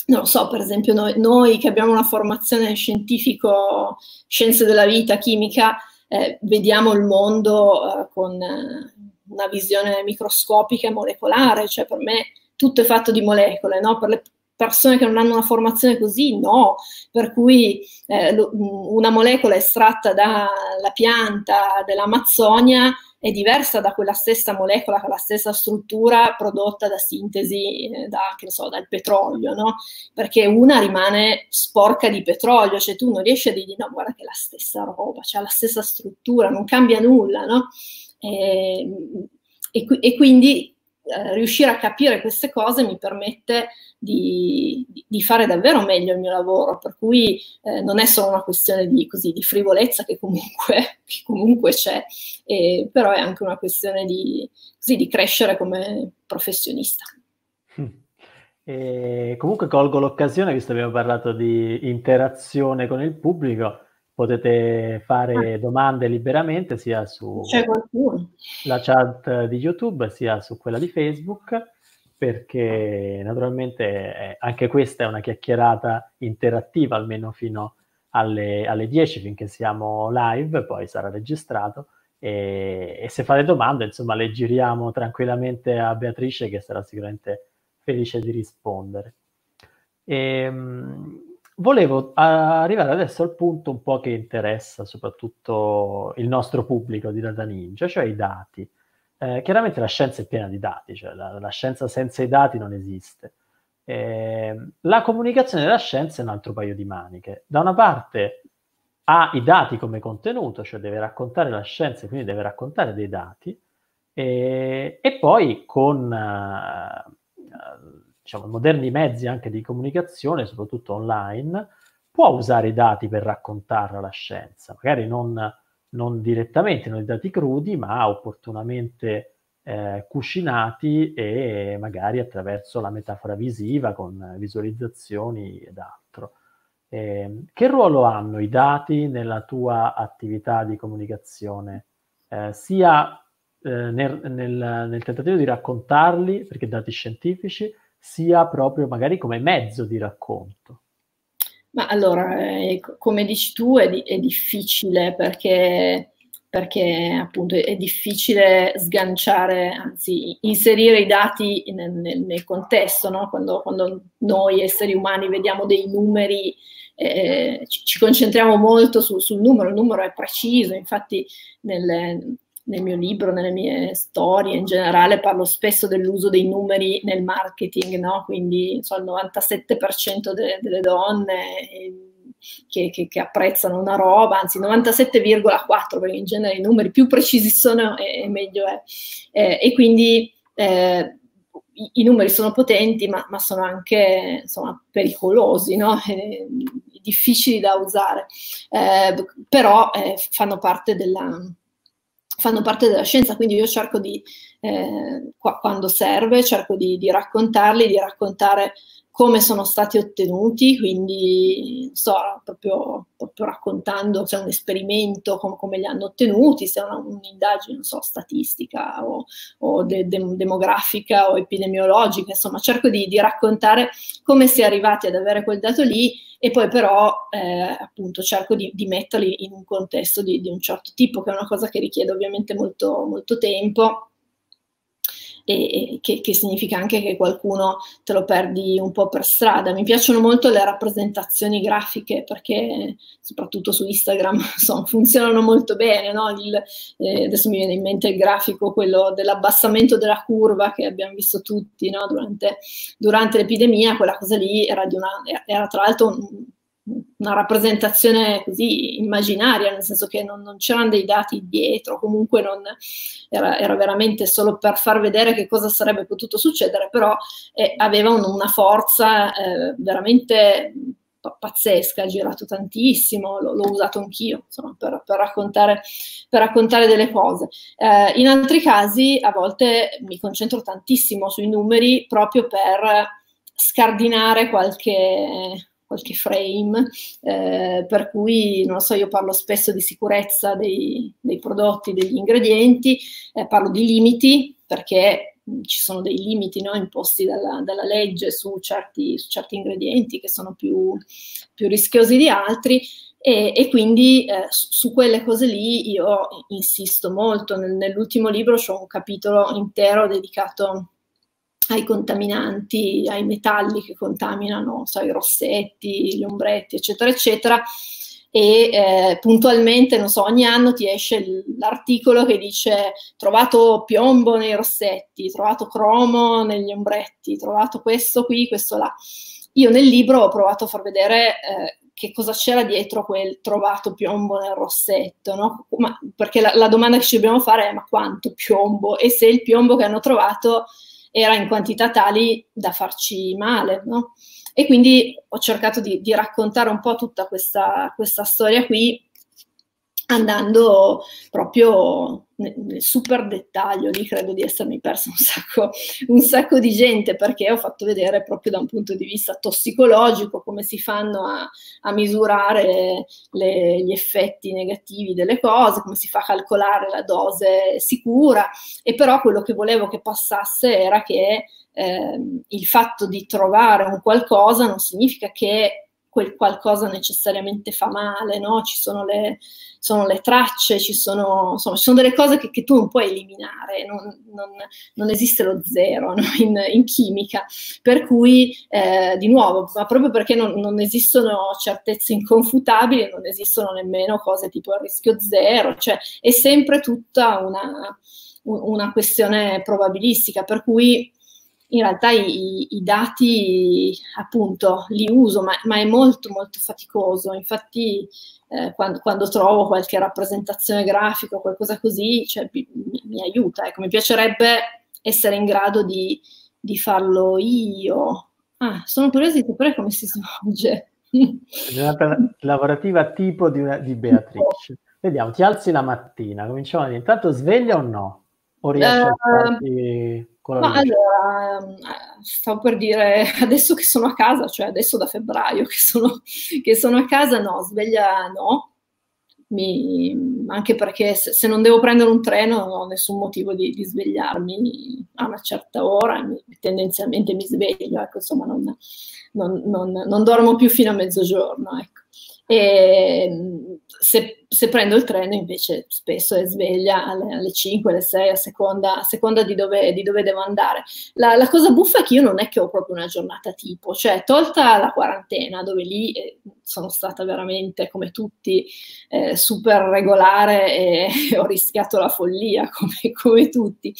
non lo so, per esempio noi, noi che abbiamo una formazione scientifico, scienze della vita, chimica, eh, vediamo il mondo eh, con eh, una visione microscopica e molecolare, cioè per me tutto è fatto di molecole, no? per, le, persone che non hanno una formazione così, no, per cui eh, una molecola estratta dalla pianta dell'Amazzonia è diversa da quella stessa molecola con la stessa struttura prodotta da sintesi eh, da, che so, dal petrolio, no? Perché una rimane sporca di petrolio, cioè tu non riesci a dirgli no, guarda che è la stessa roba, cioè la stessa struttura, non cambia nulla, no? E, e, e quindi eh, riuscire a capire queste cose mi permette di, di, fare davvero meglio il mio lavoro, per cui eh, non è solo una questione di, così, di frivolezza che comunque, che comunque c'è, eh, però è anche una questione di, così, di crescere come professionista. E comunque colgo l'occasione, visto che abbiamo parlato di interazione con il pubblico, potete fare ah. domande liberamente sia sulla chat di YouTube sia su quella di Facebook perché naturalmente eh, anche questa è una chiacchierata interattiva almeno fino alle, alle 10 finché siamo live, poi sarà registrato e, e, se fate domande insomma le giriamo tranquillamente a Beatrice che sarà sicuramente felice di rispondere. E, ehm, volevo arrivare adesso al punto un po' che interessa soprattutto il nostro pubblico di Data Ninja, cioè i dati. Eh, chiaramente la scienza è piena di dati, cioè la, la scienza senza i dati non esiste. Eh, la comunicazione della scienza è un altro paio di maniche. Da una parte ha i dati come contenuto, cioè deve raccontare la scienza, quindi deve raccontare dei dati, e, e poi con uh, diciamo, moderni mezzi anche di comunicazione, soprattutto online, può usare i dati per raccontare la scienza, magari non, non direttamente, non i dati crudi, ma opportunamente eh, cucinati e magari attraverso la metafora visiva con visualizzazioni ed altro. Eh, che ruolo hanno i dati nella tua attività di comunicazione? Eh, sia eh, nel, nel, nel, tentativo di raccontarli, perché dati scientifici, sia proprio magari come mezzo di racconto? Ma allora, eh, come dici tu, è, di, è difficile perché, perché, appunto è difficile sganciare, anzi inserire i dati nel, nel, nel contesto, no? quando, quando, noi esseri umani vediamo dei numeri, eh, ci, ci, concentriamo molto su, sul numero, il numero è preciso, infatti nel, nel mio libro, nelle mie storie, in generale parlo spesso dell'uso dei numeri nel marketing, no? quindi so, il 97% de- delle donne eh, che, che, che, apprezzano una roba, anzi 97,4% perché in genere i numeri più precisi sono e, e meglio è. Eh, e quindi eh, i, i, numeri sono potenti, ma, ma sono anche insomma, pericolosi, no? eh, difficili da usare, eh, però eh, fanno parte della fanno parte della scienza, quindi io cerco di, eh, quando serve, cerco di, di, raccontarli, di raccontare come sono stati ottenuti, quindi so, proprio, proprio raccontando se è un esperimento, com- come li hanno ottenuti, se è una, un'indagine, so, statistica o, o de- de- demografica o epidemiologica, insomma, cerco di, di, raccontare come si è arrivati ad avere quel dato lì e poi però eh, appunto cerco di, di, metterli in un contesto di, di un certo tipo, che è una cosa che richiede ovviamente molto, molto tempo e, che, che, significa anche che qualcuno te lo perdi un po' per strada. Mi piacciono molto le rappresentazioni grafiche perché soprattutto su Instagram insomma, funzionano molto bene. No? Il, eh, adesso mi viene in mente il grafico, quello dell'abbassamento della curva che abbiamo visto tutti no? durante, durante, l'epidemia, quella cosa lì era, una, era tra l'altro un, una rappresentazione così immaginaria, nel senso che non, non c'erano dei dati dietro, comunque non, era, era, veramente solo per far vedere che cosa sarebbe potuto succedere, però eh, aveva un, una forza eh, veramente pazzesca, ha girato tantissimo, l'ho, l'ho usato anch'io insomma, per, per, raccontare, per, raccontare, delle cose. Eh, in altri casi a volte mi concentro tantissimo sui numeri proprio per scardinare qualche qualche frame, eh, per cui, non so, io parlo spesso di sicurezza dei, dei prodotti, degli ingredienti, eh, parlo di limiti, perché ci sono dei limiti no, imposti dalla, dalla legge su certi, su certi, ingredienti che sono più, più rischiosi di altri, e, e, quindi eh, su, su, quelle cose lì io insisto molto. Nel, nell'ultimo libro c'è un capitolo intero dedicato ai contaminanti, ai metalli che contaminano, so, i rossetti, gli ombretti, eccetera, eccetera. E eh, puntualmente, non so, ogni anno ti esce l'articolo che dice trovato piombo nei rossetti, trovato cromo negli ombretti, trovato questo qui, questo là. Io nel libro ho provato a far vedere eh, che cosa c'era dietro quel trovato piombo nel rossetto, no? ma, perché la, la domanda che ci dobbiamo fare è ma quanto piombo? E se il piombo che hanno trovato era in quantità tali da farci male, no? E quindi ho cercato di, di raccontare un po' tutta questa, questa storia qui andando proprio nel, super dettaglio, lì credo di essermi persa un sacco, un sacco di gente perché ho fatto vedere proprio da un punto di vista tossicologico come si fanno a, a misurare le, gli effetti negativi delle cose, come si fa a calcolare la dose sicura. E però quello che volevo che passasse era che eh, il fatto di trovare un qualcosa non significa che quel qualcosa necessariamente fa male, no? Ci sono le, sono le tracce, ci sono, insomma, ci sono delle cose che, che, tu non puoi eliminare, non, non, non esiste lo zero no? in, in, chimica. Per cui, eh, di nuovo, ma proprio perché non, non, esistono certezze inconfutabili, non esistono nemmeno cose tipo il rischio zero, cioè è sempre tutta una, una questione probabilistica, per cui in realtà i, i, dati appunto li uso, ma, ma, è molto molto faticoso. Infatti eh, quando, quando, trovo qualche rappresentazione grafica o qualcosa così, cioè, mi, mi, aiuta. Ecco, mi piacerebbe essere in grado di, di farlo io. Ah, sono curiosa di sapere come si svolge. Giornata lavorativa tipo di, una, di Beatrice. Vediamo, ti alzi la mattina, cominciamo a dire, intanto sveglia o no? O riesci uh, a farti con la Ma allora, ehm, stavo per dire, adesso che sono a casa, cioè adesso da febbraio che sono, che sono a casa, no, sveglia no, mi, anche perché se, se, non devo prendere un treno non ho nessun motivo di, di svegliarmi a una certa ora, mi, tendenzialmente mi sveglio, ecco, insomma non, non, non, non dormo più fino a mezzogiorno, ecco. E se, se, prendo il treno invece spesso è sveglia alle, alle 5, alle 6, a seconda, a seconda di, dove, di, dove, devo andare. La, la, cosa buffa è che io non è che ho proprio una giornata tipo, cioè tolta la quarantena dove lì eh, sono stata veramente come tutti eh, super regolare e, ho rischiato la follia come, come tutti.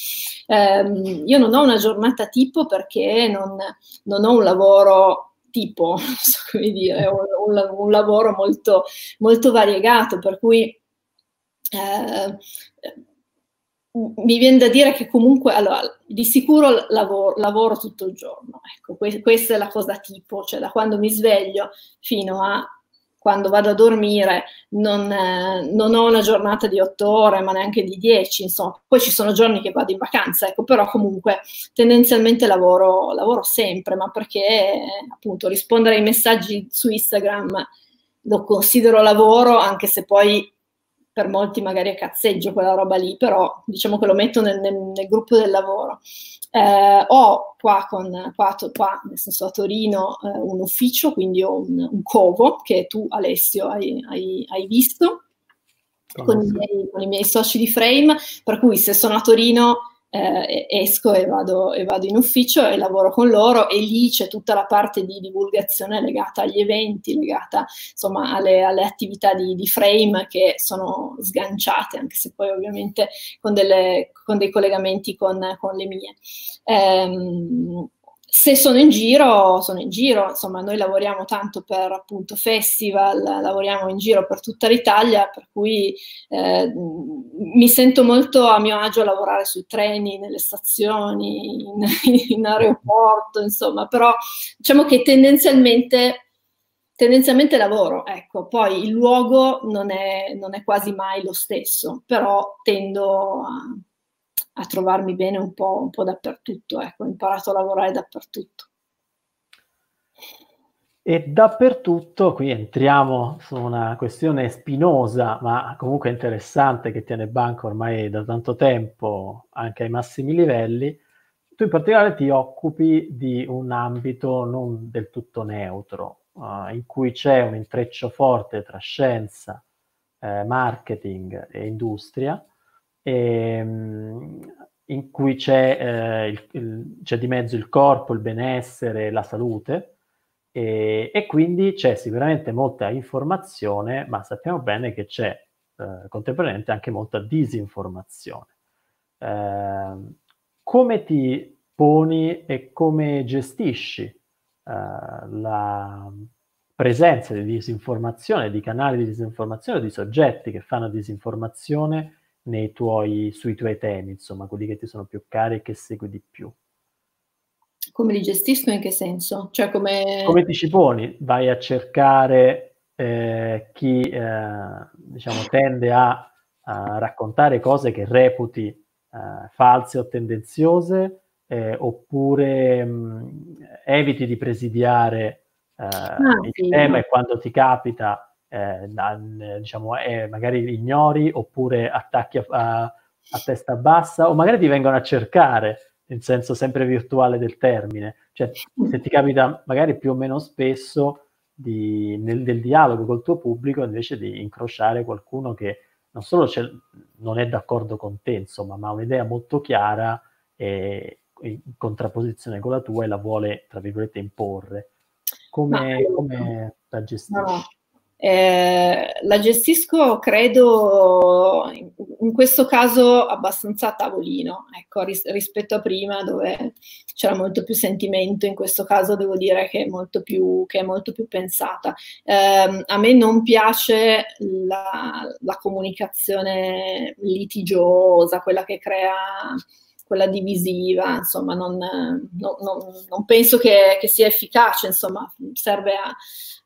Eh, io non ho una giornata tipo perché non, non ho un lavoro tipo, non so come dire, un, un lavoro molto, molto variegato, per cui eh, mi viene da dire che comunque, allora, di sicuro lavoro, lavoro tutto il giorno, ecco, que- questa è la cosa tipo, cioè da quando mi sveglio fino a quando vado a dormire non, eh, non, ho una giornata di otto ore, ma neanche di dieci, insomma. Poi ci sono giorni che vado in vacanza, ecco, però comunque tendenzialmente lavoro, lavoro sempre, ma perché appunto rispondere ai messaggi su Instagram lo considero lavoro, anche se poi per molti magari è cazzeggio quella roba lì, però diciamo che lo metto nel, nel, nel gruppo del lavoro. Eh, ho qua, con, qua, qua, nel senso a Torino, eh, un ufficio, quindi ho un, un, covo che tu Alessio hai, hai, hai visto. Con i, miei, con i miei soci di Frame, per cui se sono a Torino eh, esco e vado, e vado, in ufficio e lavoro con loro e lì c'è tutta la parte di divulgazione legata agli eventi, legata insomma alle, alle attività di, di, frame che sono sganciate, anche se poi ovviamente con, delle, con dei collegamenti con, con le mie. Eh, se sono in giro, sono in giro, insomma noi lavoriamo tanto per appunto festival, lavoriamo in giro per tutta l'Italia, per cui eh, mi sento molto a mio agio a lavorare sui treni, nelle stazioni, in, in aeroporto, insomma, però diciamo che tendenzialmente, tendenzialmente lavoro, ecco, poi il luogo non è, non è quasi mai lo stesso, però tendo a a trovarmi bene un po', un po dappertutto, ecco, ho imparato a lavorare dappertutto. E dappertutto, qui entriamo su una questione spinosa, ma comunque interessante, che tiene banco ormai da tanto tempo, anche ai massimi livelli. Tu in particolare ti occupi di un ambito non del tutto neutro, uh, in cui c'è un intreccio forte tra scienza, eh, marketing e industria, ehm, in cui c'è, eh, il, il, c'è, di mezzo il corpo, il benessere, la salute e, e, quindi c'è sicuramente molta informazione, ma sappiamo bene che c'è eh, contemporaneamente anche molta disinformazione. Eh, come ti poni e come gestisci eh, la presenza di disinformazione, di canali di disinformazione, di soggetti che fanno disinformazione tuoi, sui tuoi temi, insomma, quelli che ti sono più cari e che segui di più. Come li gestisco in che senso? Cioè come... come ti ci poni? Vai a cercare eh, chi eh, diciamo, tende a, a, raccontare cose che reputi eh, false o tendenziose eh, oppure mh, eviti di presidiare eh, ah, il sì. tema e quando ti capita eh, diciamo, eh, magari ignori oppure attacchi a, a, a, testa bassa o magari ti vengono a cercare, in senso sempre virtuale del termine. Cioè, se ti capita magari più o meno spesso di, nel, del dialogo col tuo pubblico invece di incrociare qualcuno che non solo non è d'accordo con te, insomma, ma ha un'idea molto chiara e in contrapposizione con la tua e la vuole, tra virgolette, imporre. Come, come la gestisci? No, eh, la gestisco, credo, in questo caso abbastanza a tavolino, ecco, ris- rispetto a prima dove c'era molto più sentimento, in questo caso devo dire che è molto più, è molto più pensata. Eh, a me non piace la, la comunicazione litigiosa, quella che crea quella divisiva, insomma, non, non, non, penso che, che, sia efficace, insomma, serve a,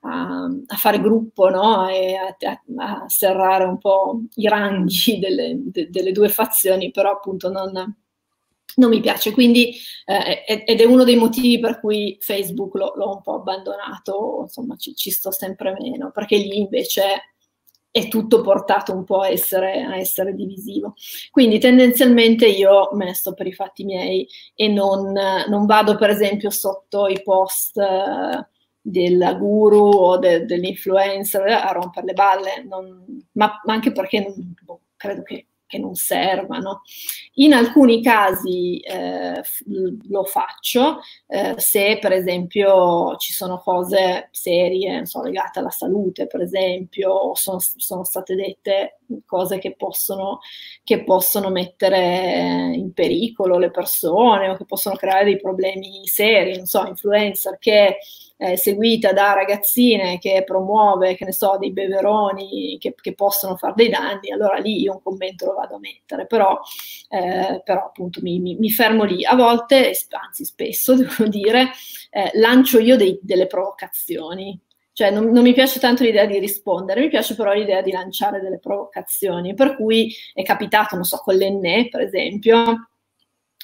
a, a fare gruppo no? e a, a, serrare un po' i ranghi delle, de, delle due fazioni, però appunto non, non mi piace. Quindi, eh, ed è uno dei motivi per cui Facebook l'ho, l'ho un po' abbandonato, insomma, ci, ci, sto sempre meno, perché lì invece è tutto portato un po' a essere, a essere, divisivo. Quindi tendenzialmente io me ne sto per i fatti miei e non, non vado per esempio sotto i post eh, del guru o de, dell'influencer a rompere le balle, non, ma, ma, anche perché non, boh, credo che che non servano. In alcuni casi eh, lo faccio eh, se per esempio ci sono cose serie, so, legate alla salute, per esempio, sono, sono state dette cose che possono, che possono mettere in pericolo le persone o che possono creare dei problemi seri, non so, influencer che eh, seguita da ragazzine che promuove, che ne so, dei beveroni che, che, possono fare dei danni, allora lì io un commento lo vado a mettere, però, eh, però appunto mi, mi, mi, fermo lì. A volte, anzi spesso devo dire, eh, lancio io dei, delle provocazioni, cioè non, non, mi piace tanto l'idea di rispondere, mi piace però l'idea di lanciare delle provocazioni, per cui è capitato, non so, con l'enne per esempio,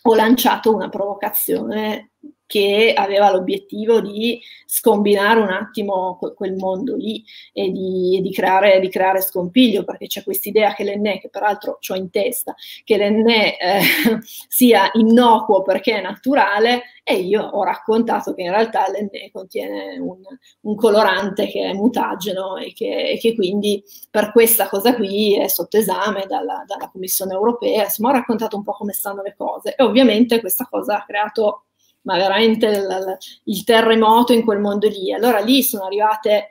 ho lanciato una provocazione che aveva l'obiettivo di scombinare un attimo quel mondo lì e di, di, creare, di creare, scompiglio, perché c'è questa idea che l'enne, che peraltro ho in testa, che l'enne eh, sia innocuo perché è naturale, e io ho raccontato che in realtà l'enne contiene un, un, colorante che è mutageno e che, e che, quindi per questa cosa qui è sotto esame dalla, dalla Commissione europea, insomma ho raccontato un po' come stanno le cose e ovviamente questa cosa ha creato ma veramente il, il terremoto in quel mondo lì. Allora lì sono arrivate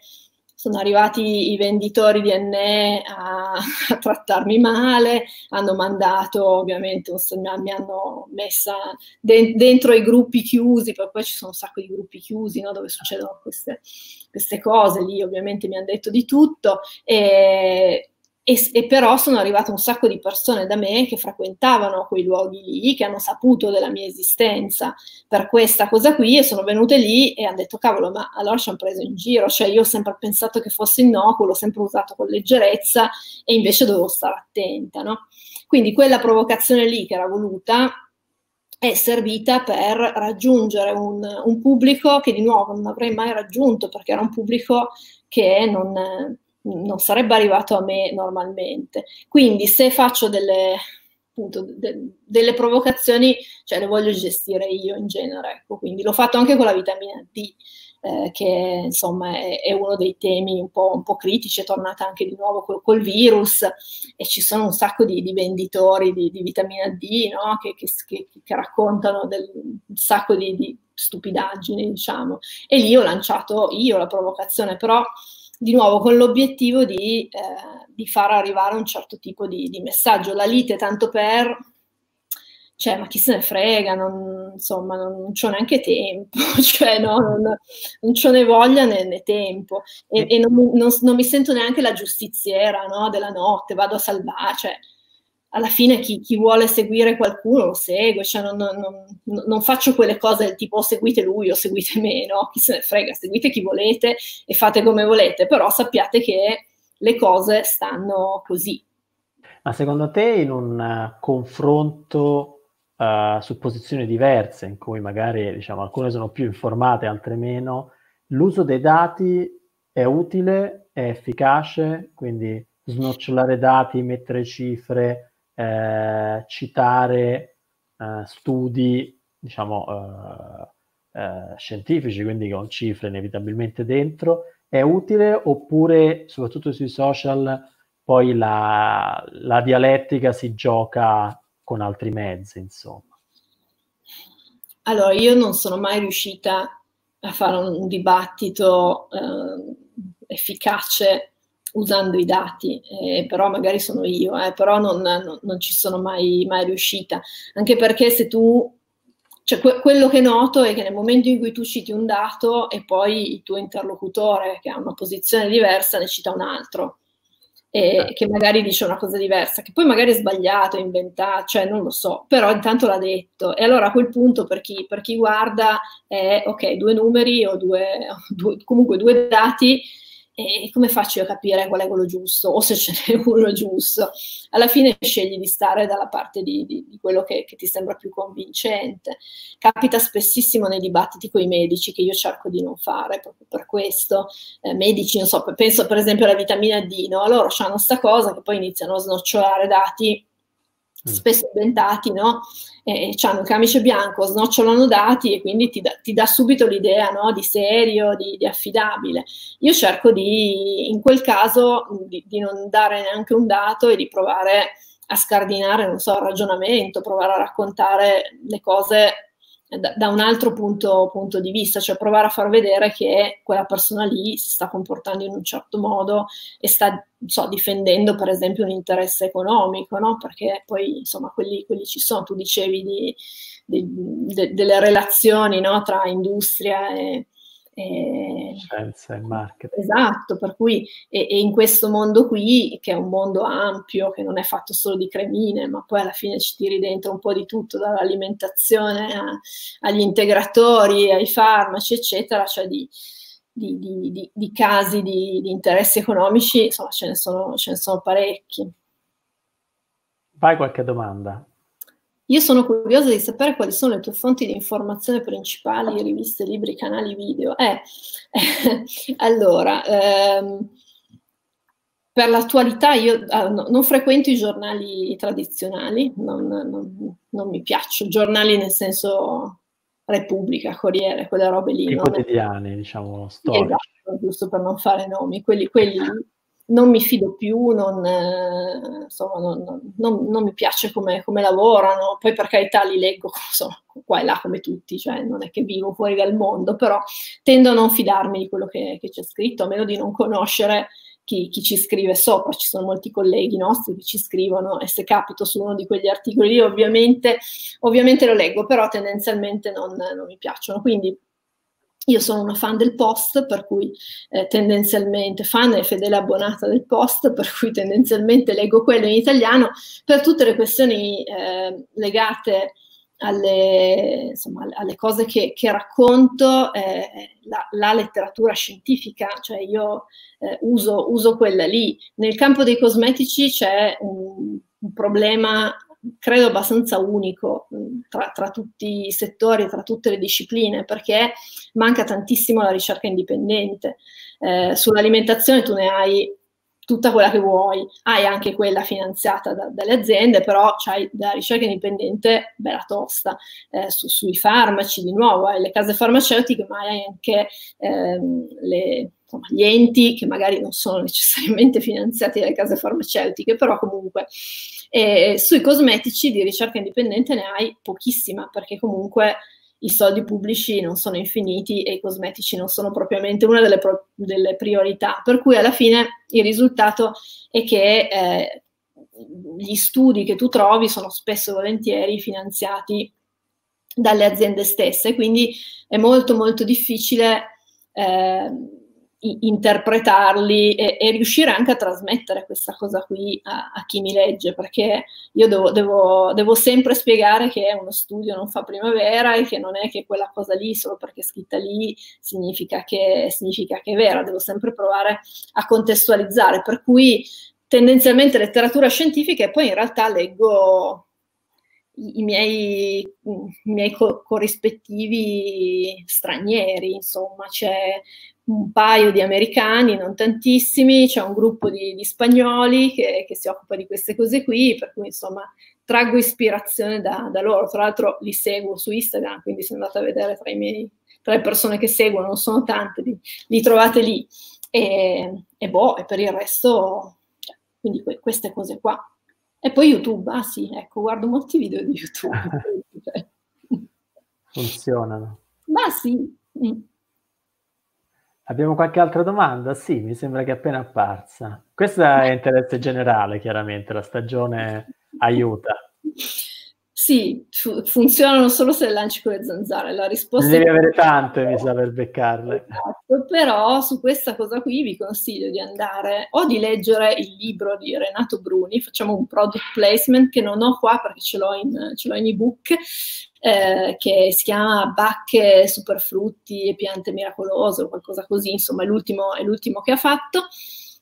sono arrivati i venditori di NE a, a, trattarmi male, hanno mandato ovviamente, mi hanno messa de- dentro i gruppi chiusi, poi ci sono un sacco di gruppi chiusi no, dove succedono queste, queste, cose, lì ovviamente mi hanno detto di tutto e, e, e, però sono arrivate un sacco di persone da me che frequentavano quei luoghi lì, che hanno saputo della mia esistenza per questa cosa qui e sono venute lì e hanno detto cavolo, ma allora ci hanno preso in giro, cioè io ho sempre pensato che fosse innocuo, l'ho sempre usato con leggerezza e invece dovevo stare attenta, no? Quindi quella provocazione lì che era voluta è servita per raggiungere un, un pubblico che di nuovo non avrei mai raggiunto perché era un pubblico che non non sarebbe arrivato a me normalmente. Quindi se faccio delle, appunto, de, delle provocazioni, cioè le voglio gestire io in genere. Ecco. Quindi l'ho fatto anche con la vitamina D, eh, che insomma è, è, uno dei temi un po', un po', critici, è tornata anche di nuovo col, col virus e ci sono un sacco di, di venditori di, di, vitamina D no? che, che, che, che, raccontano del, un sacco di, di stupidaggini, diciamo. E lì ho lanciato io la provocazione, però di nuovo con l'obiettivo di, eh, di, far arrivare un certo tipo di, di, messaggio. La lite tanto per, cioè, ma chi se ne frega, non, insomma, non, non c'ho neanche tempo, cioè, no, non, non c'ho né voglia né, né tempo e, e non, non, mi sento neanche la giustiziera no, della notte, vado a salvare, cioè, alla fine chi, chi, vuole seguire qualcuno lo segue, cioè non, non, non, non, faccio quelle cose del tipo seguite lui o seguite me, no? Chi se ne frega, seguite chi volete e fate come volete, però sappiate che le cose stanno così. Ma secondo te in un uh, confronto uh, su posizioni diverse, in cui magari diciamo, alcune sono più informate, altre meno, l'uso dei dati è utile, è efficace, quindi snocciolare dati, mettere cifre, eh, citare eh, studi, diciamo, eh, eh, scientifici, quindi con cifre inevitabilmente dentro, è utile oppure, soprattutto sui social, poi la, la dialettica si gioca con altri mezzi, insomma? Allora, io non sono mai riuscita a fare un dibattito eh, efficace usando i dati, eh, però magari sono io, eh, però non, non, non, ci sono mai, mai, riuscita, anche perché se tu, cioè que- quello che noto è che nel momento in cui tu citi un dato e poi il tuo interlocutore che ha una posizione diversa ne cita un altro, e che magari dice una cosa diversa, che poi magari è sbagliato, è inventato, cioè non lo so, però intanto l'ha detto. E allora a quel punto per chi, per chi guarda è ok, due numeri o due, due comunque due dati e come faccio io a capire qual è quello giusto o se ce n'è uno giusto? Alla fine scegli di stare dalla parte di, di, di quello che, che, ti sembra più convincente. Capita spessissimo nei dibattiti con i medici che io cerco di non fare proprio per questo. Eh, medici, non so, penso per esempio alla vitamina D, no? loro hanno questa cosa che poi iniziano a snocciolare dati. Spesso inventati, no? E hanno il camice bianco, snocciolano dati e quindi ti dà, ti dà subito l'idea no? di serio, di, di, affidabile. Io cerco di, in quel caso, di, di, non dare neanche un dato e di provare a scardinare, non so, il ragionamento, provare a raccontare le cose da, un altro punto, punto, di vista, cioè provare a far vedere che quella persona lì si sta comportando in un certo modo e sta so, difendendo per esempio un interesse economico, no? perché poi insomma quelli, quelli ci sono, tu dicevi di, di, de, delle relazioni no? tra industria e, Eh, Scienza e marketing. Esatto, per cui e, e, in questo mondo qui, che è un mondo ampio, che non è fatto solo di cremine, ma poi alla fine ci tiri dentro un po' di tutto, dall'alimentazione a, agli integratori, ai farmaci, eccetera, cioè di, di, di, di casi di, interessi economici, insomma ce ne sono, ce ne sono parecchi. Vai qualche domanda. Io sono curiosa di sapere quali sono le tue fonti di informazione principali, riviste, libri, canali video. Eh, eh, allora, ehm, per l'attualità io ah, no, non frequento i giornali tradizionali, non, non, non, mi piacciono, giornali nel senso Repubblica, Corriere, quelle robe lì. I quotidiani, è... diciamo, storici. Esatto, giusto per non fare nomi, quelli, quelli non mi fido più, non, eh, insomma, non, non, non, mi piace come, come, lavorano, poi per carità li leggo insomma, qua e là come tutti, cioè non è che vivo fuori dal mondo, però tendo a non fidarmi di quello che, che c'è scritto, a meno di non conoscere chi, chi, ci scrive sopra, ci sono molti colleghi nostri che ci scrivono e se capito su uno di quegli articoli ovviamente, ovviamente lo leggo, però tendenzialmente non mi piacciono, quindi io sono una fan del post, per cui eh, tendenzialmente fan e fedele abbonata del post, per cui tendenzialmente leggo quello in italiano per tutte le questioni eh, legate alle, insomma, alle, cose che, che racconto, eh, la, la, letteratura scientifica, cioè io eh, uso, uso, quella lì. Nel campo dei cosmetici c'è un, un problema credo abbastanza unico mm, tra, tra, tutti i settori, tra tutte le discipline, perché manca tantissimo la ricerca indipendente. Eh, sull'alimentazione tu ne hai tutta quella che vuoi, hai anche quella finanziata da, dalle aziende, però c'hai la ricerca indipendente bella tosta, eh, su, sui farmaci di nuovo, hai le case farmaceutiche, ma hai anche ehm, le, insomma, gli enti che magari non sono necessariamente finanziati dalle case farmaceutiche, però comunque e sui cosmetici di ricerca indipendente ne hai pochissima, perché comunque i soldi pubblici non sono infiniti e i cosmetici non sono propriamente una delle, pro- delle priorità. Per cui alla fine il risultato è che eh, gli studi che tu trovi sono spesso e volentieri finanziati dalle aziende stesse, quindi è molto molto difficile eh, interpretarli e, e, riuscire anche a trasmettere questa cosa qui a, a chi mi legge, perché io devo, devo, devo, sempre spiegare che uno studio non fa primavera e che non è che quella cosa lì, solo perché è scritta lì, significa che, significa che è vera, devo sempre provare a contestualizzare, per cui tendenzialmente letteratura scientifica e poi in realtà leggo i, miei, i miei co- corrispettivi stranieri, insomma, c'è un paio di americani, non tantissimi, c'è un gruppo di, di spagnoli che, che, si occupa di queste cose qui, per cui insomma traggo ispirazione da, da, loro. Tra l'altro li seguo su Instagram, quindi se andate a vedere tra, i miei, tra le persone che seguono, non sono tante, li, li trovate lì. E, e, boh, e per il resto, cioè, quindi que, queste cose qua. E poi YouTube, ah sì, ecco, guardo molti video di YouTube. Funzionano. Ma sì. Mm. Abbiamo qualche altra domanda? Sì, mi sembra che è appena apparsa. Questa è interesse generale, chiaramente, la stagione aiuta. Sì, fu- funzionano solo se le lanci con le zanzare. La risposta Devi è... avere tante, mi sa, per beccarle. Esatto, però su questa cosa qui vi consiglio di andare o di leggere il libro di Renato Bruni, facciamo un product placement che non ho qua perché ce l'ho in, ce l'ho in ebook, eh, che si chiama Bacche, Superfrutti e Piante Miracolose o qualcosa così, insomma è l'ultimo, è l'ultimo che ha fatto.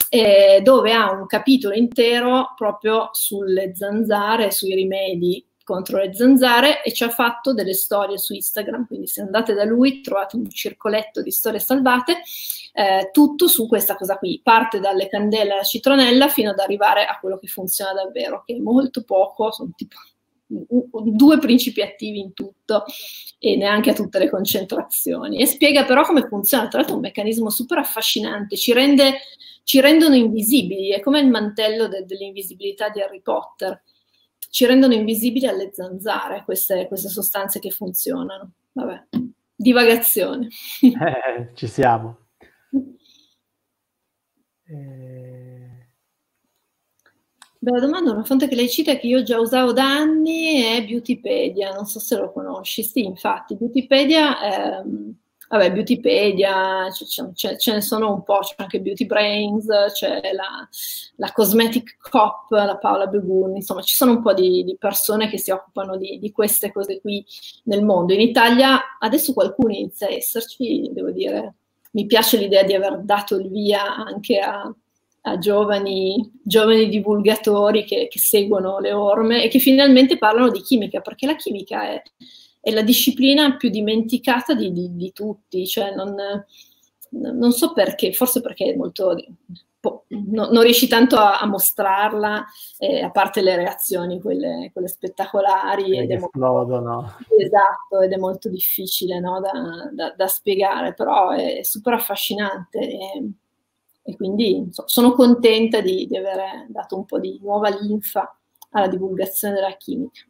Eh, dove ha un capitolo intero proprio sulle zanzare, sui rimedi contro le zanzare e ci ha fatto delle storie su Instagram, quindi se andate da lui trovate un circoletto di storie salvate, eh, tutto su questa cosa qui, parte dalle candele alla citronella fino ad arrivare a quello che funziona davvero, che è molto poco, sono tipo due principi attivi in tutto e neanche a tutte le concentrazioni. E spiega però come funziona, tra l'altro è un meccanismo super affascinante, ci, rende, ci rendono invisibili, è come il mantello de, dell'invisibilità di Harry Potter, ci rendono invisibili alle zanzare queste, queste sostanze che funzionano. Vabbè, divagazione. Eh, ci siamo. Eh... Bella domanda, una fonte che lei cita che io già usavo da anni è Beautypedia, non so se lo conosci. Sì, infatti, Beautypedia, ehm, vabbè, Beautypedia, ce, ce, ne sono un po', c'è anche Beauty Brains, c'è la, la Cosmetic Cop, la Paola Begun, insomma ci sono un po' di, di persone che si occupano di, di, queste cose qui nel mondo. In Italia adesso qualcuno inizia a esserci, devo dire, mi piace l'idea di aver dato il via anche a, a giovani, giovani, divulgatori che, che, seguono le orme e che finalmente parlano di chimica, perché la chimica è, è la disciplina più dimenticata di, di, di tutti, cioè non, non, so perché, forse perché è molto... No, non riesci tanto a, a mostrarla, eh, a parte le reazioni, quelle, quelle spettacolari. Ed esplodono. esatto, ed è molto difficile no, da, da, da, spiegare, però è super affascinante. E, e quindi so, sono contenta di, di aver dato un po' di nuova linfa alla divulgazione della chimica.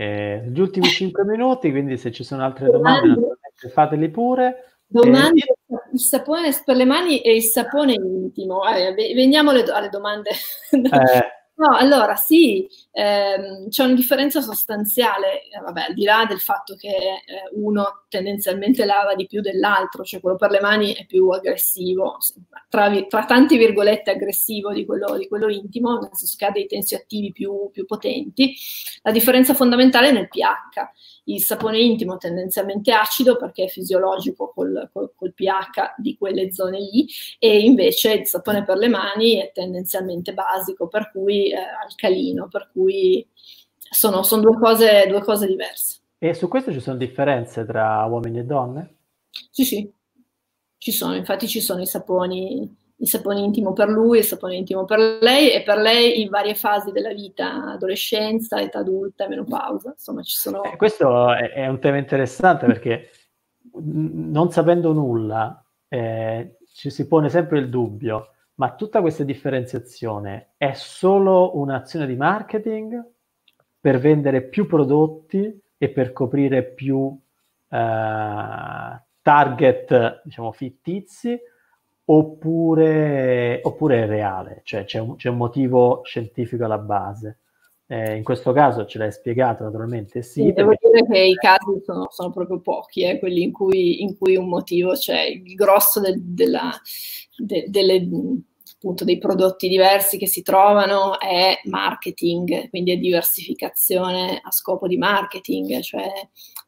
Eh, gli ultimi cinque minuti, quindi se ci sono altre domande, domande fateli pure. Domande, eh, il sapone per le mani e il sapone intimo. Eh, veniamo alle, alle domande. Eh, No, allora sì, ehm, c'è una differenza sostanziale, eh, vabbè, al di là del fatto che eh, uno tendenzialmente lava di più dell'altro, cioè quello per le mani è più aggressivo, tra, tra tante virgolette aggressivo di quello, di quello, intimo, nel senso che ha dei tensioattivi più, più potenti. La differenza fondamentale è nel pH il sapone intimo tendenzialmente acido perché è fisiologico col, col, col, pH di quelle zone lì e invece il sapone per le mani è tendenzialmente basico, per cui eh, alcalino, per cui sono, sono due, cose, due cose diverse. E su questo ci sono differenze tra uomini e donne? Sì, sì, ci sono, infatti ci sono i saponi il sapone intimo per lui, il sapone intimo per lei e per lei in varie fasi della vita, adolescenza, età adulta, menopausa, insomma ci sono... Eh, questo è, è, un tema interessante perché non sapendo nulla eh, ci si pone sempre il dubbio, ma tutta questa differenziazione è solo un'azione di marketing per vendere più prodotti e per coprire più eh, target, diciamo, fittizi, oppure, oppure è reale, cioè c'è un, c'è un, motivo scientifico alla base. Eh, in questo caso ce l'hai spiegato naturalmente sì. sì devo dire che i casi sono, sono proprio pochi, eh, quelli in cui, in cui, un motivo c'è, il grosso del, della, de, delle appunto dei prodotti diversi che si trovano è marketing, quindi è diversificazione a scopo di marketing, cioè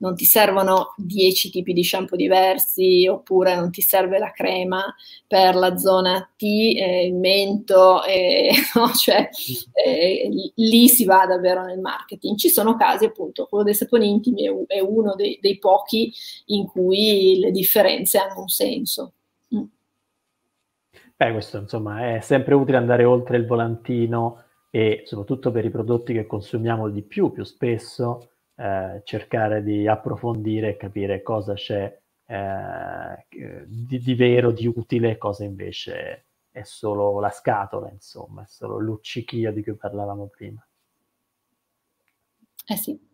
non ti servono 10 tipi di shampoo diversi oppure non ti serve la crema per la zona T, eh, il mento, eh, no? cioè eh, lì si va davvero nel marketing. Ci sono casi appunto, quello dei saponi intimi è, è uno dei, dei pochi in cui le differenze hanno un senso. Beh, questo insomma è sempre utile andare oltre il volantino e soprattutto per i prodotti che consumiamo di più, più spesso, eh, cercare di approfondire e capire cosa c'è eh, di, di, vero, di utile, cosa invece è solo la scatola, insomma, è solo luccichio di cui parlavamo prima. Eh sì.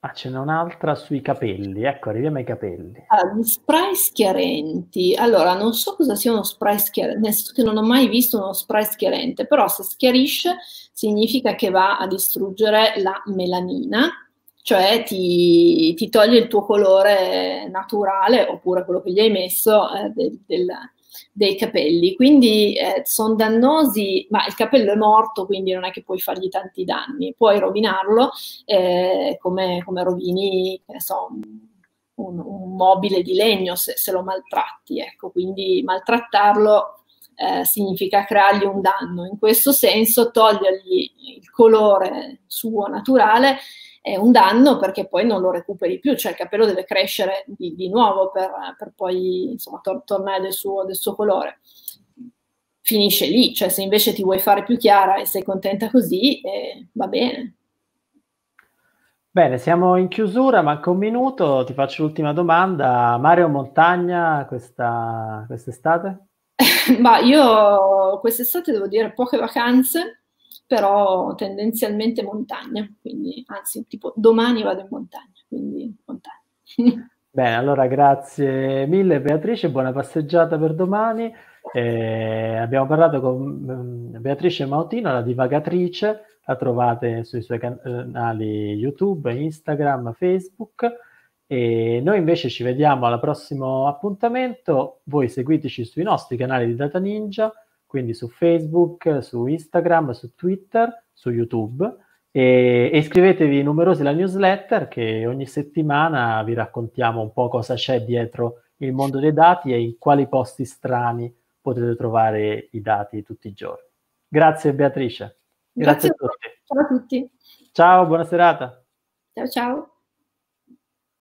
Ah, ce n'è un'altra sui capelli. Ecco, arriviamo ai capelli. Ah, gli spray schiarenti. Allora, non so cosa sia uno spray schiarente, nel senso che non ho mai visto uno spray schiarente, però se schiarisce significa che va a distruggere la melanina, cioè ti, ti toglie il tuo colore naturale oppure quello che gli hai messo eh, del, del dei capelli, quindi eh, sono dannosi, ma il capello è morto, quindi non è che puoi fargli tanti danni, puoi rovinarlo eh, come, come, rovini, che so, un, un, mobile di legno se, se, lo maltratti, ecco, quindi maltrattarlo eh, significa creargli un danno, in questo senso togliergli il colore suo naturale è un danno perché poi non lo recuperi più, cioè il capello deve crescere di, di nuovo per, per, poi insomma, tor- tornare del suo, del suo colore. Finisce lì, cioè se invece ti vuoi fare più chiara e sei contenta così, eh, va bene. Bene, siamo in chiusura, manca un minuto, ti faccio l'ultima domanda. Mare o montagna questa, quest'estate? Ma io quest'estate devo dire poche vacanze, però tendenzialmente montagna, quindi anzi tipo domani vado in montagna, quindi montagna. Bene, allora grazie mille Beatrice, buona passeggiata per domani. Eh, abbiamo parlato con mm, Beatrice Mautino, la divagatrice, la trovate sui suoi canali YouTube, Instagram, Facebook E noi invece ci vediamo al prossimo appuntamento. Voi seguiteci sui nostri canali di Data Ninja, quindi su Facebook, su Instagram, su Twitter, su YouTube e, e iscrivetevi numerosi alla newsletter che ogni settimana vi raccontiamo un po' cosa c'è dietro il mondo dei dati e in quali posti strani potete trovare i dati tutti i giorni. Grazie Beatrice. Grazie, Grazie a tutti. Ciao a tutti. Ciao, buona serata. Ciao ciao.